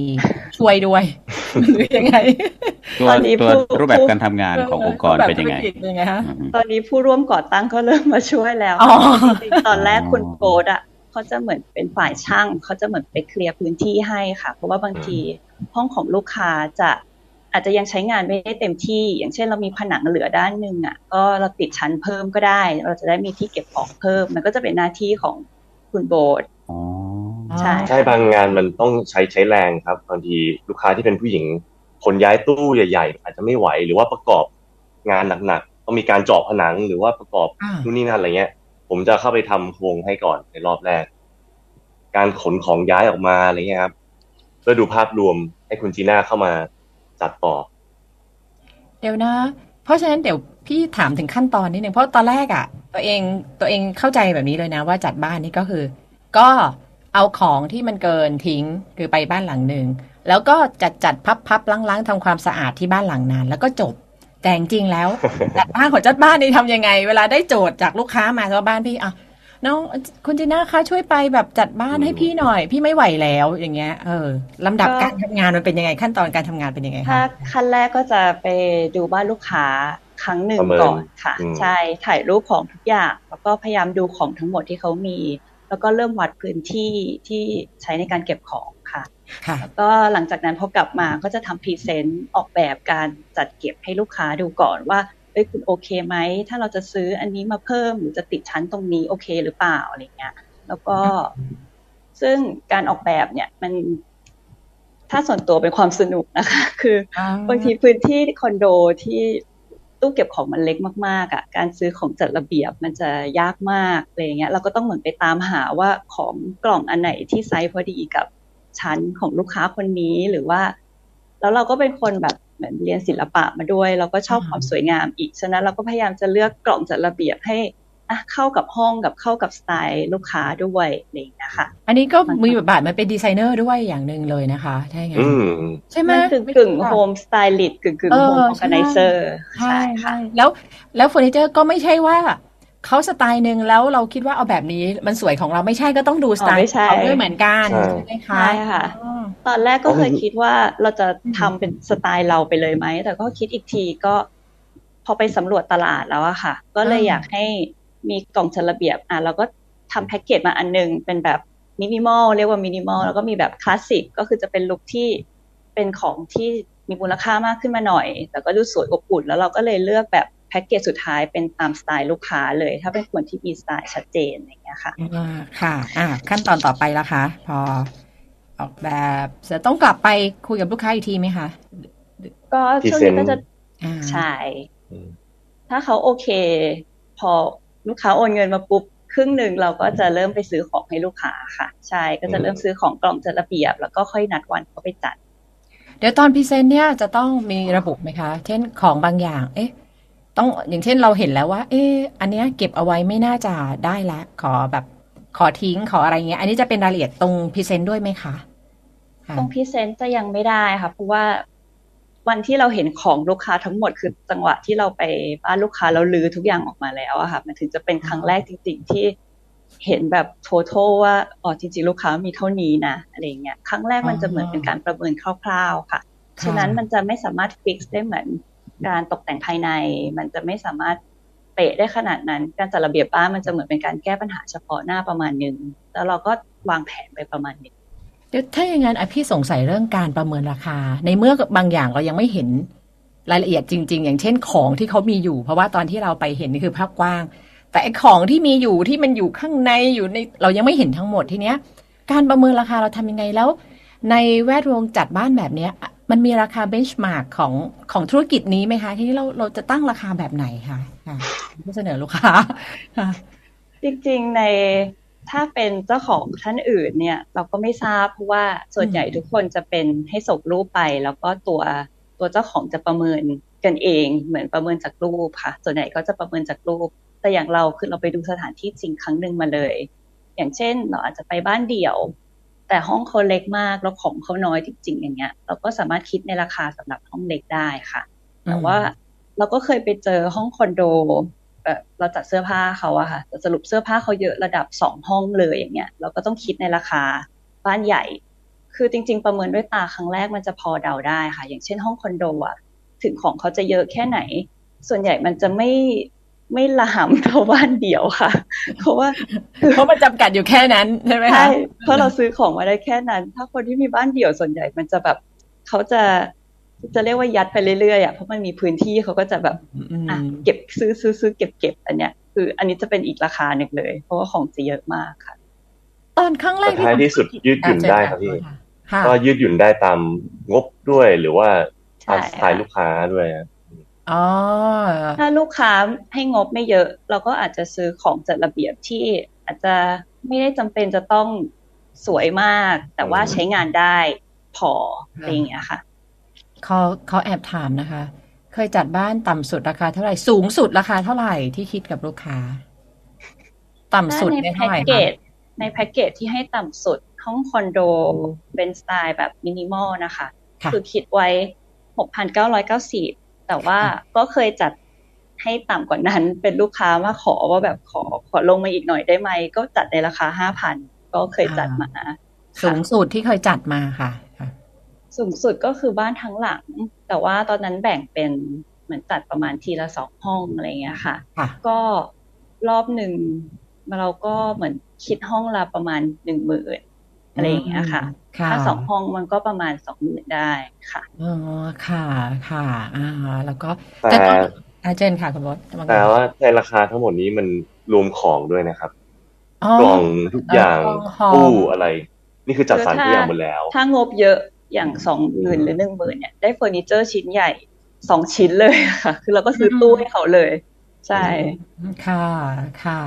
ช่วยด้วยหรือยังไงตัวตอนนี้ตัวผู้รูปแบบการทำงานขององค์กรแบบเป็นยังไงธุรกิจเป็นยังไงคะอืมตอนนี้ผู้ร่วมก่อตั้งก็เริ่มมาช่วยแล้วอ๋อจริงๆตอนแรกคุณโกดอะเขาจะเหมือนเป็นฝ่ายช่างเขาจะเหมือนไปเคลียร์พื้นที่ให้ค่ะ เพราะว่าบางทีห้องของลูกค้าจะอาจจะยังใช้งานไม่ได้เต็มที่ อย่างเช่นเรามีผนังเหลือด้านหนึ่งอะ ก็เราติดชั้นเพิ่มก็ได้ เราจะได้มีที่เก็บของเพิ่ม มันก็จะเป็นหน้าที่ของคุณโบดอ๋อ ใช่ใช่บางงานมันต้องใช้ใช้แรงครับบางทีลูกค้าที่เป็นผู้หญิงคนย้ายตู้ใหญ่ ๆ อาจจะไม่ไหวหรือว่าประกอบงานหนักๆต้องมีการเจาะผนังหรือว่าประกอบอ่านู่นนี่นั่นอะไรเงี้ย ผมจะเข้าไปทำโครงให้ก่อนในรอบแรก การขนของย้ายออกมาอะไรเงี้ยครับเพื่อดูภาพรวมให้คุณจีน่าเข้ามาจัดต่อ เดี๋ยวนะ เพราะฉะนั้นเดี๋ยวพี่ถามถึงขั้นตอนนิดนึงเพราะตอนแรกอะ่ะ ตัวเองตัวเองเข้าใจแบบนี้เลยนะ ว่าจัดบ้านนี่ก็คือ ก็ เอาของที่มันเกินทิ้งคือไปบ้านหลังหนึ่งแล้วก็จัดจัดพับพับล้างล้างทำความสะอาดที่บ้านหลังนั้น แล้วก็จบแต่จริงๆแล้วจัดบ้านของจัดบ้านนี่ทำยังไง เวลาได้โจทย์จากลูกค้ามาว่าบ้านพี่อะน้องคุณจีน่าคะช่วยไปแบบจัดบ้านให้พี่หน่อย พี่ไม่ไหวแล้วอย่างเงี้ยเออลำดับการทำงานมันเป็นยังไงขั้นตอนการทำงานเป็นยังไงถ้าคะขั้นแรกก็จะไปดูบ้านลูกค้าครั้งหนึ่งประเมินก่อนค่ะอืมใช่ถ่ายรูปของทุกอย่าง แล้วก็พยายามดูของทั้งหมดที่เขามี แล้วก็เริ่มวัดพื้นที่ที่ใช้ในการเก็บของค่ะค่ะแล้วก็หลังจากนั้นพอกลับมาก็จะทำ present ออกแบบการจัดเก็บให้ลูกค้าดูก่อนว่าเอ้ยคุณโอเคไหม ถ้าเราจะซื้ออันนี้มาเพิ่มหรือจะติดชั้นตรงนี้โอเคหรือเปล่าอะไรเงี้ย แล้วก็ซึ่งการออกแบบเนี่ยมันถ้าส่วนตัวเป็นความสนุกนะคะ คืออ่าบางทีพื้นที่คอนโดที่ ตู้เก็บของมันเล็กมากๆอะการซื้อของจัดระเบียบมันจะยากมากอะไรเงี้ยเราก็ต้องเหมือนไปตามหาว่าของกล่องอันไหนที่ไซส์พอดีกับชั้นของลูกค้าคนนี้หรือว่า แล้วเราก็เป็นคนแบบเหมือนเรียนศิลปะมาด้วย เราก็ชอบความสวยงามอีกฉะนั้นเราก็พยายามจะเลือกกล่องจัดระเบียบให้ อะเข้ากับห้องกับเข้ากับสไตล์ลูกค้าด้วยอะไรอย่างเงี้ยค่ะอันนี้ก็มีบทบาทมันเป็นดีไซเนอร์ด้วยอย่างหนึ่งเลยนะคะถ้าอย่างนั้อืนมใช่ไหมมันคือกึ่งโฮมสไตลิสต์กึ่งกึ่งเอโฮอมออใช่แกไนเซอร์ใช่ใช่ใช่ค่ะแล้วแล้วเฟอร์นิเจอร์ก็ไม่ใช่ว่าเขาสไตล์หนึ่งแล้วเราคิดว่าเอาแบบนี้มันสวยของเราไม่ใช่ก็ต้องดูสไตล์ไม่ใช่เขาด้วยเหมือนกันใช่ใช่ไหมคะใช่ค่ะอ๋อตอนแรกก็อ๋อเคยคิดว่าเราจะทำเป็นสไตล์เราไปเลยไหมแต่ก็คิดอีกทีก็ พอไปสำรวจตลาดแล้วอะค่ะ ก็เลยอ่าอยากให้ มีกล่องจัดระเบียบอะเราก็ทำแพ็กเกจมาอันหนึ่ง เป็นแบบมินิมอลเรียกว่ามินิมอลแล้วก็มีแบบคลาสสิกก็คือจะเป็น look ที่เป็นของที่มีมูลค่ามากขึ้นมาหน่อย แต่ก็ดูสวยอบอุ่นแล้วเราก็เลยเลือกแบบแพ็กเกจสุดท้ายเป็นตามสไตล์ลูกค้าเลย ถ้าเป็นคนที่มีสไตล์ชัดเจนอะไรอย่างเงี้ยค่ะอ่าค่ะอ่าขั้นตอนต่อไปละคะ พอออกแบบจะต้องกลับไปคุยกับลูกค้าอีกทีไหมคะก็ช่วงนี้ก็จะอ่าใช่อืมถ้าเขาโอเค พอ ลูกค้าโอนเงินมาปุ๊บครึ่งหนึ่งเราก็จะเริ่มไปซื้อของให้ลูกค้าค่ะ ใช่ก็จะเริ่มซื้อของกล่องจัดระเบียบ แล้วก็ค่อยนัดวันเขาไปจัด เดี๋ยวตอน present เนี่ยจะต้องมีระบุไหมคะ เช่นของบางอย่าง เอ๊ะ ต้องอย่างเช่นเราเห็นแล้วว่า เอ๊ะอันเนี้ยเก็บเอาไว้ไม่น่าจะได้ละ ขอแบบขอทิ้งขออะไรเงี้ย อันนี้จะเป็นรายละเอียดตรง present ด้วยไหมคะค่ะตรง present จะยังไม่ได้ค่ะเพราะว่า วันที่เราเห็นของลูกค้าทั้งหมดคือจังหวะที่เราไปบ้านลูกค้าเรารื้อทุกอย่างออกมาแล้วอะค่ะ มันถึงจะเป็นครั้งแรกจริง ๆ ที่เห็นแบบ total ว่าอ๋อจริงๆลูกค้ามีเท่านี้นะอะไรเงี้ยครั้งแรกมันจะเหมือนเป็นการประเมินคร่าวๆค่ะ ฉะนั้นมันจะไม่สามารถ fix ได้เหมือนการตกแต่งภายใน มันจะไม่สามารถเป๊ะได้ขนาดนั้น การจัดระเบียบบ้านมันจะเหมือนเป็นการแก้ปัญหาเฉพาะหน้าประมาณหนึ่งแล้วเราก็วางแผนไปประมาณนึง เดี๋ยวถ้าอย่างนั้นพี่สงสัยเรื่องการประเมินราคา ในเมื่อบางอย่างเรายังไม่เห็นรายละเอียดจริง ๆ อย่างเช่นของที่เขามีอยู่ เพราะว่าตอนที่เราไปเห็นนี่คือภาพกว้าง แต่ไอของที่มีอยู่ที่มันอยู่ข้างในอยู่ในเรายังไม่เห็นทั้งหมดทีเนี้ย การประเมินราคาเราทำยังไงแล้ว ในแวดวงจัดบ้านแบบเนี้ย มันมีราคาเบนช์มาร์กของของธุรกิจนี้ไหมคะ ทีนี้เราเราจะตั้งราคาแบบไหนคะะเสนอลูกค้าจริงๆใน ถ้าเป็นเจ้าของท่านอื่นเนี่ย เราก็ไม่ทราบเพราะว่าส่วนใหญ่ทุกคนจะเป็นให้ส่งรูปไป แล้วก็ตัวตัวเจ้าของจะประเมินกันเอง เหมือนประเมินจากรูปค่ะ ส่วนใหญ่ก็จะประเมินจากรูป แต่อย่างเราคือเราไปดูสถานที่จริงครั้งหนึ่งมาเลย อย่างเช่น เราอาจจะไปบ้านเดี่ยว แต่ห้องเขาเล็กมากแล้วของเขาน้อยจริงๆอย่างเงี้ย เราก็สามารถคิดในราคาสำหรับห้องเล็กได้ค่ะ แต่ว่าเราก็เคยไปเจอห้องคอนโด แบบเราจัดเสื้อผ้าเขาอะค่ะแต่สรุปเสื้อผ้าเขาเยอะระดับสองห้องเลยอย่างเงี้ยเราก็ต้องคิดในราคาบ้านใหญ่ คือจริง ๆ ประเมินด้วยตาครั้งแรกมันจะพอเดาได้ค่ะ อย่างเช่นห้องคอนโดอะถึงของเขาจะเยอะแค่ไหน ส่วนใหญ่มันจะไม่ไม่ละหำเท่าบ้านเดี่ยวค่ะ เพราะว่าเพราะมันจำกัดอยู่แค่นั้นใช่ไหมคะใช่เพราะเราซื้อของมาได้แค่นั้น ถ้าคนที่มีบ้านเดี่ยวส่วนใหญ่มันจะแบบเขาจะ จะเรียกว่ายัดไปเรื่อยๆอะเพราะมันมีพื้นที่เขาก็จะแบบอืมอะเก็บซื้อซื้อซื้อเก็บเก็บอันเนี้ย คือ อันนี้จะเป็นอีกราคาหนึ่งเลย เพราะว่าของจะเยอะมากค่ะ ตอนครั้งแรแต่กท้ายที่สุดยืดหยุ่นได้ครับพี่ค่ะก็ยืดหยุ่นได้ตามงบด้วยหรือว่าตามใช่สไตล์ลูกค้าด้วยครับอ๋อถ้าลูกค้าให้งบไม่เยอะ เราก็อาจจะซื้อของจัดระเบียบที่อาจจะไม่ได้จำเป็นจะต้องสวยมาก แต่ว่าใช้งานได้พออะไรอย่างเงี้ยค่ะ เขาเขาแอบถามนะคะ เคยจัดบ้านต่ำสุดราคาเท่าไหร่ สูงสุดราคาเท่าไหร่ที่คิดกับลูกค้า ต่ำสุดถ้าในเนี่ยแพ็เท่ากไหร่เกคะจในแพ็กเกจที่ให้ต่ำสุดห้องคอนโดเป็นสไตล์แบบมินิมอลนะคะค่ะคือคิดไว้6,990แต่ว่าค่ะก็เคยจัดให้ต่ำกว่านั้นเป็นลูกค้ามาขอว่าแบบขอขอลงมาอีกหน่อยได้ไหม ก็จัดในราคา5,000ก็เคยจัดมา สูงสุดที่เคยจัดมาค่ะค่ะ สูงสุดก็คือบ้านทั้งหลัง แต่ว่าตอนนั้นแบ่งเป็นเหมือนจัดประมาณทีละสองห้องอะไรเงี้ยค่ะค่ะก็รอบหนึ่งเราก็เหมือนคิดห้องละประมาณหนึ่งหมื่นอะไรอย่างเงี้ยค่ะค่ะถ้าสองห้องมันก็ประมาณสองหมื่นได้ค่ะ อ๋อ ค่ะ ค่ะ อ่า แล้วก็แต่ก็อาเจนค่ะคุณบอสว่าไงแต่ว่าในราคาทั้งหมดนี้มันรวมของด้วยนะครับอ๋อกล่องทุกอย่างเออกล่องของตู้อะไร นี่คือจัดสรรทุกอย่างหมดแล้ว ถ้างบเยอะ อย่างสองหมื่นหรือหนึ่งหมื่นเนี่ยได้เฟอร์นิเจอร์ชิ้นใหญ่สองชิ้นเลยค่ะ คือเราก็ซื้อตู้ให้เขาเลย ใช่ ค่ะค่ะ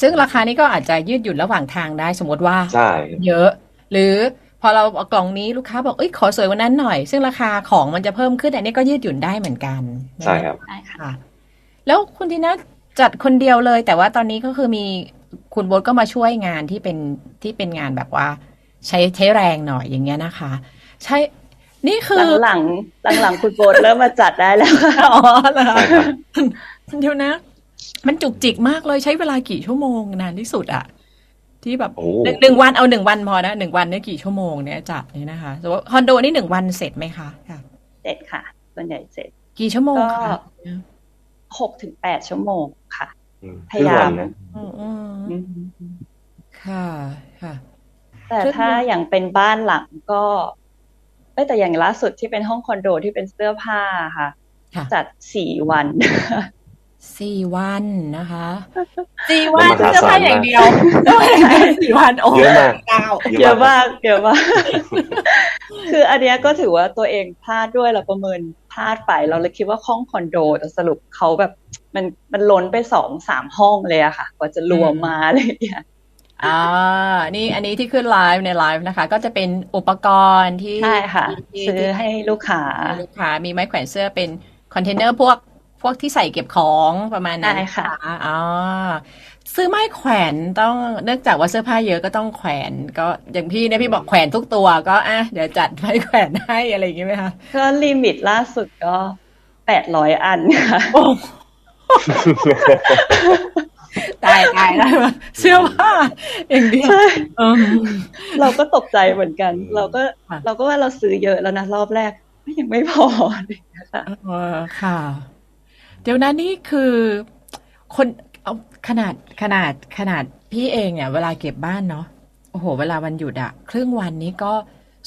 ซึ่งราคานี้ก็อาจจะยืดหยุ่นระหว่างทางได้สมมติว่าใช่เยอะ หรือพอเราเอากล่องนี้ลูกค้าบอกเอ้ยขอสวยกวันนั้นหน่อย ซึ่งราคาของมันจะเพิ่มขึ้นอันนี้ก็ยืดหยุ่นได้เหมือนกัน ใช่ครับใช่ค่ะค่ะแล้วคุณทีน่าจัดคนเดียวเลย แต่ว่าตอนนี้ก็คือมีคุณโบทก็มาช่วยงานที่เป็นที่เป็นงานแบบว่า ใช้ใช้แรงหน่อยอย่างเงี้ยนะคะ ใช่นี่คือหลังๆหลังๆคุณโบทเริ่มมาจัดได้แล้วค่ะอ๋อเหรอใช่ครับเดี๋ยวนะ มันจุกจิกมากเลยใช้เวลากี่ชั่วโมงนานที่สุดอะที่แบบโอ้หนึ่งหนึ่งวันเอาหนึ่งวันพอนะหนึ่งวันเนี่ยกี่ชั่วโมงเนี่ยจัดนี่นะคะสมมติว่าคอนโดนี่หนึ่งวันเสร็จไหมคะค่ะเสร็จค่ะส่วนใหญ่เสร็จ กี่ชั่วโมงก็คะหกถึงแปดชั่วโมงค่ะอืมพยายามครึ่งวันนะอืมอืมอืมค่ะค่ะ แต่ซึ่งถ้าอย่างเป็นบ้านหลังก็เอ้ยแต่อย่างล่าสุดที่เป็นห้องคอนโดที่เป็นเสื้อผ้าค่ะค่ะจัดสี่วันสี่วันนะคะสี่วันมหาเสื้อผ้าศาลอย่างมากเดียวเสื้อผ้าอย่างเดียวสี่วันโอ้เยอะมากเก้าเยอะมากเยอะมากคืออันเนี้ยก็ถือว่าตัวเองพลาดด้วยเราประเมินพลาดไปเราเลยคิดว่าห้องคอนโดแต่สรุปเขาแบบ มันมันล้นไปสองสามห้องเลยอะค่ะกว่าจะรวมมาอะไรอย่างเลย อ่า นี่อันนี้ที่ขึ้นไลฟ์ในไลฟ์นะคะ ก็จะเป็นอุปกรณ์ที่ใช่ค่ะที่ซื้อให้ลูกค้าลูกค้ามีไม้แขวนเสื้อเป็นคอนเทนเนอร์พวกพวกที่ใส่เก็บของประมาณนั้นใช่ค่ะอ๋อซื้อไม้แขวนต้องเนื่องจากว่าเสื้อผ้าเยอะก็ต้องแขวน ก็อย่างพี่เนี่ยพี่บอกแขวนทุกตัวก็อะเดี๋ยวจัดไม้แขวนให้อะไรอย่างงี้ไหมคะก็ลิมิตล่าสุดก็แปดร้อยอันค่ะโอ้ ตายตายได้มาเสื้อผ้าอย่างเดียวใช่อืมเราก็ตกใจเหมือนกัน เราก็ค่ะเราก็ว่าเราซื้อเยอะแล้วนะรอบแรกยังไม่พออะไรอย่างเงี้ยค่ะเออค่ะ เดี๋ยวนะนี่คือคนเอาขนาดขนาดขนาดพี่เองเนี่ย เวลาเก็บบ้านเนาะโอ้โห เวลาวันหยุดอะครึ่งวันนี้ก็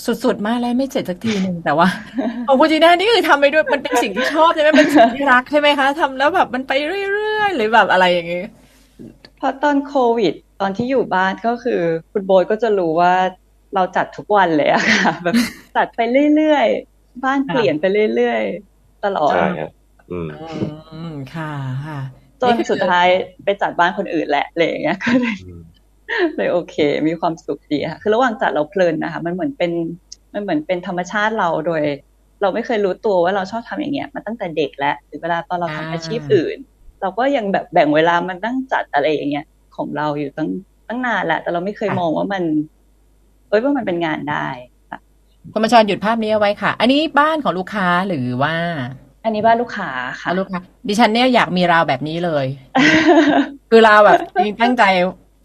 สุดๆ มากแล้วไม่เสร็จสักทีหนึ่งแต่ว่าของคุณจีน่านี่คือทำไปด้วยมันเป็นสิ่งที่ชอบใช่ไหมเป็นสิ่งที่รักใช่ไหมคะทำแล้วแบบมันไปเรื่อยๆ หรือแบบอะไรอย่างเงี้ยเพ ราะตอนโควิด ตอนที่อยู่บ้านก็คือ คุณโบยก็จะรู้ว่าเราจัดทุกวันเลยอะค่ะ แบบจัดไปเรื่อยๆ บ้านเปลี่ยนไปเรื่อยๆ ตลอดใช่ครับอืมอืมค่ะค่ะจนสุดท้ายไปจัดบ้านคนอื่นแหละอะไรอย่างเงี้ยก็เลยอืมเลยโอเค มีความสุขดีค่ะ คือระหว่างจัดเราเพลินนะคะ มันเหมือนเป็นมันเหมือนเป็นธรรมชาติเราโดย เราไม่เคยรู้ตัวว่าเราชอบทำอย่างเงี้ยมาตั้งแต่เด็กแล้วหรือเวลาตอนเราทำอาชีพอื่น เราก็ยังแบบแบ่งเวลามันตั้งจัดอะไรอย่างเงี้ย ของเราอยู่ตั้งตั้งนานแหละแต่เราไม่เคยมองว่ามัน เอ้ยว่ามันเป็นงานได้ค่ะคุณมาชรหยุดภาพนี้เอาไว้ค่ะ อันนี้บ้านของลูกค้าหรือว่า อันนี้บ้านลูกค้าค่ะลูกค้าดิฉันเนี่ยอยากมีราวแบบนี้เลย คือราวแบบจริงตั้งใจ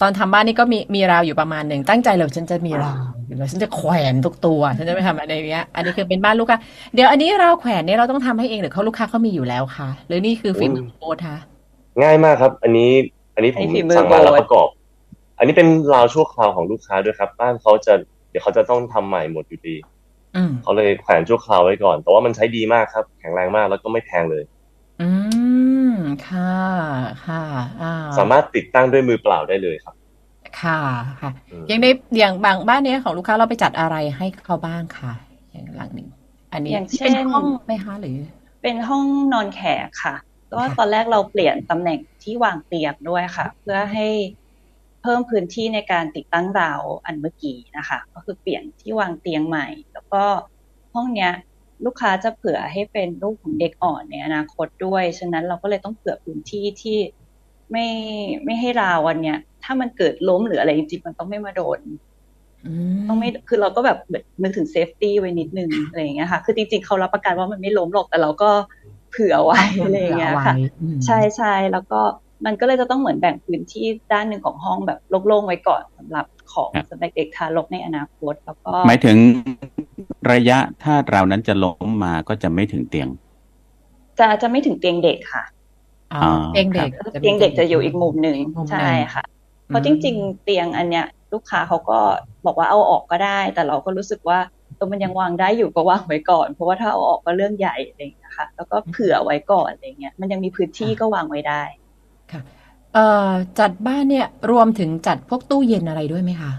ตอนทำบ้านนี่ก็มีมีราวอยู่ประมาณหนึ่งตั้งใจเลยฉันจะมีราว เดี๋ยวฉันจะแขวนทุกตัวฉันจะไม่ทำอะไรอย่างเงี้ย อันนี้คือเป็นบ้านลูกค้าเดี๋ยวอันนี้ราวแขวนเนี่ยเราต้องทำให้เองหรือเขาลูกค้าเขามีอยู่แล้วคะหรือนี่คือฝีมือโบทคะง่ายมากครับ อันนี้ อันนี้ผอันมนี้ฝีมือสั่งมาแล้วโบ๊ทประกอบ อันนี้เป็นราวชั่วคราวของลูกค้าด้วยครับ บ้านเขาจะเดี๋ยวเขาจะต้องทำใหม่หมดอยู่ดีอืมเขาเลยแขวนชั่วคราวไว้ก่อน แต่ว่ามันใช้ดีมากครับ แข็งแรงมากแล้วก็ไม่แพงเลย อืมค่ะค่ะอ่าสามารถติดตั้งด้วยมือเปล่าได้เลยครับ ค่ะค่ะอืมอย่างในอย่างบางบ้านเนี้ยของลูกค้าเราไปจัดอะไรให้เขาบ้างค่ะ อย่างหลังหนึ่งอันนี้อย่างเช่นเป็นห้องไหมคะหรือ เป็นห้องนอนแขกค่ะก็ค่ะตอนแรกเราเปลี่ยนตำแหน่งที่วางเตียงด้วยค่ะ เพื่อให้เพิ่มพื้นที่ในการติดตั้งราวอันเมื่อกี้นะคะ ก็คือเปลี่ยนที่วางเตียงใหม่ แล้วก็ห้องเนี้ย ลูกค้าจะเผื่อให้เป็นลูกของเด็กอ่อนในอนาคตด้วย ฉะนั้นเราก็เลยต้องเผื่อพื้นที่ที่ ไม่ไม่ให้ราวอันเนี้ยถ้ามันเกิดล้มหรืออะไรจริงๆมันต้องไม่มาโดนอืต้องไม่คือเราก็แบบนึกถึงเซฟตี้ไว้นิดนึงอะไรอย่างเงี้ยค่ะ คือจริงๆเขารับประกันว่ามันไม่ล้มหรอกแต่เราก็เผื่อไว้อะไรอย่างเงี้ยค่ะอืมใช่ใช่แล้วก็มันก็เลยจะต้องเหมือนแบ่งพื้นที่ด้านหนึ่งของห้องแบบโล่งๆไว้ก่อนสำหรับของครับสำหรับเด็กทารกในอนาคตแล้วก็หมายถึงระยะถ้าเรานั้นจะล้มมาก็จะไม่ถึงเตียง จะจะไม่ถึงเตียงเด็กค่ะอ๋อ เตียงเด็กเตียงเด็กจะอยู่อีกมุมหนึ่งมุมหนึ่งใช่ค่ะ เพราะจริง ๆ เตียงอันเนี้ย ลูกค้าเขาก็บอกว่าเอาออกก็ได้ แต่เราก็รู้สึกว่าเออมันยังวางได้อยู่ก็วางไว้ก่อน เพราะว่าถ้าเอาออกก็เรื่องใหญ่อะไรอย่างเงี้ยค่ะ แล้วก็เผื่อไว้ก่อนอะไรเงี้ยมันยังมีพื้นที่ก็วางไว้ได้ค่ะเอ่อจัดบ้านเนี่ยรวมถึงจัดพวกตู้เย็นอะไรด้วยไหมคะ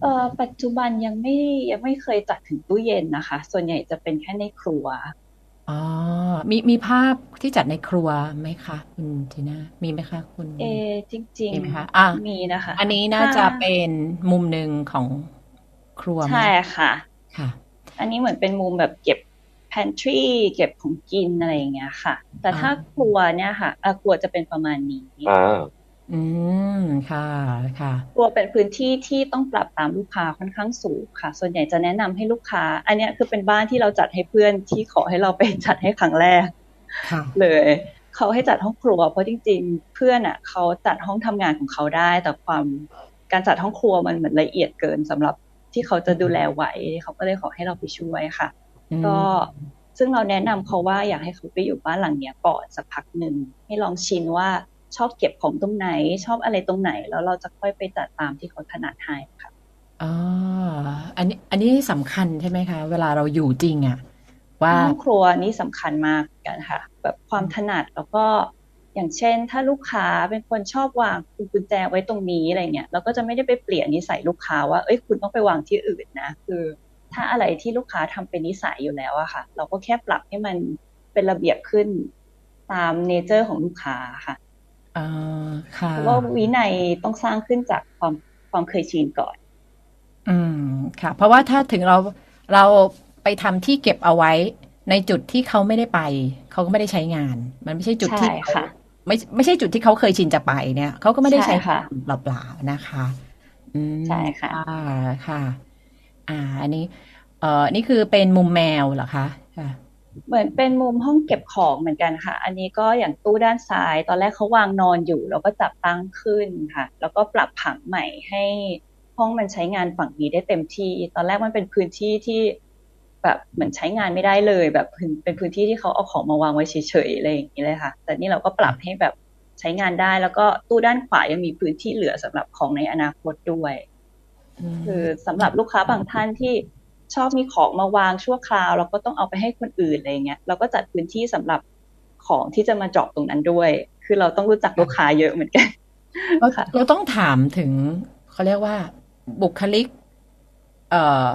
เอ่อปัจจุบันยังไม่ยังไม่เคยจัดถึงตู้เย็นนะคะ ส่วนใหญ่จะเป็นแค่ในครัว อ๋อ มีมีภาพที่จัดในครัวไหมคะคุณทีน่ามีไหมคะคุณ เอจริงมีไหมคะอะมีนะคะ อันนี้น่าจะเป็นมุมหนึ่งของครัวไหมใช่ค่ะค่ะ อันนี้เหมือนเป็นมุมแบบเก็บ pantry เก็บของกินอะไรอย่างเงี้ยค่ะ แต่ถ้าอ่าครัวเนี่ยค่ะอะครัวจะเป็นประมาณนี้อ่า อืม ค่ะ ค่ะครัวเป็นพื้นที่ที่ต้องปรับตามลูกค้าค่อนข้างสูงค่ะ ส่วนใหญ่จะแนะนำให้ลูกค้า อันเนี้ยคือเป็นบ้านที่เราจัดให้เพื่อนที่ขอให้เราไปจัดให้ครั้งแรกค่ะเลยเขาให้จัดห้องครัว เพราะจริง ๆ เพื่อนอะเขาจัดห้องทำงานของเขาได้ แต่ความการจัดห้องครัวมันเหมือนละเอียดเกินสำหรับที่เขาจะดูแลไหวเขาก็เลยขอให้เราไปช่วยค่ะอืมก็ซึ่งเราแนะนำเขาว่าอยากให้เขาไปอยู่บ้านหลังเนี้ยก่อนสักพักหนึ่งให้ลองชินว่า ชอบเก็บของตรงไหน ชอบอะไรตรงไหน แล้วเราจะค่อยไปจัดตามที่เขาถนัดให้ค่ะอ๋ออันนี้อันนี้สำคัญใช่ไหมคะ เวลาเราอยู่จริงอะว่าห้องครัวนี่สำคัญมากกันค่ะ แบบความถนัดแล้วก็อย่างเช่น ถ้าลูกค้าเป็นคนชอบวางกุญแจไว้ตรงนี้อะไรเงี้ยเราก็จะไม่ได้ไปเปลี่ยนนิสัยลูกค้าว่าเอ้ยคุณต้องไปวางที่อื่นนะ คือ ถ้าอะไรที่ลูกค้าทำเป็นนิสัยอยู่แล้วอะค่ะ เราก็แค่ปรับให้มันเป็นระเบียบขึ้นตามเนเจอร์ของลูกค้าค่ะอ่าค่ะ เพราะว่าวินัยต้องสร้างขึ้นจากความความเคยชินก่อน อืมค่ะ เพราะว่าถ้าถึงเราเราไปทำที่เก็บเอาไว้ ในจุดที่เขาไม่ได้ไป เขาก็ไม่ได้ใช้งาน มันไม่ใช่จุดที่ใช่เขาค่ะไม่ไม่ใช่จุดที่เขาเคยชินจะไปเนี่ยเขาก็ไม่ได้ใช้ใช่ค่ะเปล่าๆนะคะอืมใช่ค่ะค่ะ อ่า อันนี้ เอ่อนี่คือเป็นมุมแมวเหรอคะค่ะ เหมือนเป็นมุมห้องเก็บของเหมือนกันค่ะ อันนี้ก็อย่างตู้ด้านซ้าย ตอนแรกเขาวางนอนอยู่เราก็จับตั้งขึ้นค่ะ แล้วก็ปรับผังใหม่ให้ห้องมันใช้งานฝั่งนี้ได้เต็มที่ ตอนแรกมันเป็นพื้นที่ที่แบบเหมือนใช้งานไม่ได้เลย แบบพื้นเป็นพื้นที่ที่เขาเอาของมาวางไว้เฉยๆอะไรอย่างนี้เลยค่ะ แต่นี่เราก็ปรับให้แบบใช้งานได้ แล้วก็ตู้ด้านขวายังมีพื้นที่เหลือสำหรับของในอนาคตด้วย คือสำหรับลูกค้าบางท่านที่ ชอบมีของมาวางชั่วคราว แล้วก็ต้องเอาไปให้คนอื่นอะไรเงี้ยเราก็จัดพื้นที่สำหรับของที่จะมาเจาะตรงนั้นด้วย คือเราต้องรู้จักลูกค้าเยอะเหมือนกันเราค่ะเราต้องถามถึงเขาเรียกว่า บุคลิก เอ่อ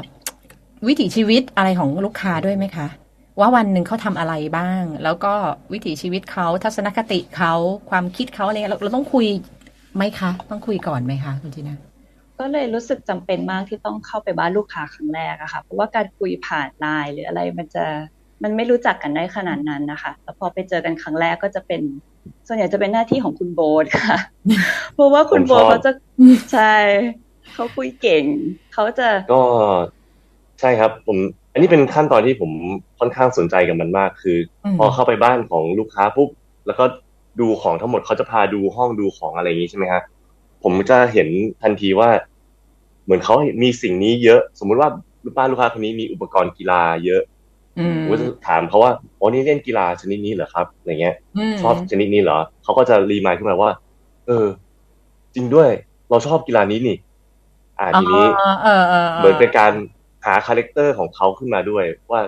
วิถีชีวิตอะไรของลูกค้าด้วยไหมคะ ว่าวันหนึ่งเขาทำอะไรบ้าง แล้วก็วิถีชีวิตเขาทัศนคติเขาความคิดเขาอะไรเงี้ยเราเราต้องคุยไหมคะ ต้องคุยก่อนไหมคะคุณจีน่า ก็เลยรู้สึกจำเป็นมากที่ต้องเข้าไปบ้านลูกค้าครั้งแรกอะค่ะ เพราะว่าการคุยผ่านไลน์หรืออะไรมันจะมันไม่รู้จักกันได้ขนาดนั้นนะคะ แล้วพอไปเจอกันครั้งแรกก็จะเป็น ส่วนใหญ่จะเป็นหน้าที่ของคุณโบทค่ะ เพราะว่าคุณโบทผมชอบเขาจะใช่เขาคุยเก่ง เขาจะก็ใช่ครับ ผม อันนี้เป็นขั้นตอนที่ผมค่อนข้างสนใจกับมันมาก คืออมพอเข้าไปบ้านของลูกค้าปุ๊บแล้วก็ดูของทั้งหมดเขาจะพาดูห้องดูของอะไรอย่างนี้ใช่ไหมฮะ ผมจะเห็นทันทีว่า เหมือนเขามีสิ่งนี้เยอะ สมมุติว่าลูกบ้านลูกค้าคนนี้มีอุปกรณ์กีฬาเยอะอืมผมก็จะถามเขาว่าอ๋อนี่เล่นกีฬาชนิดนี้เหรอครับอะไรเงี้ยมชอบชนิดนี้เหรอเขาก็จะ remind ขึ้นมาว่า เออ จริงด้วย เราชอบกีฬานี้นี่ อ่าทีนี้อ๋อเออเออเหมือนเป็นการหา character ของเขาขึ้นมาด้วยว่า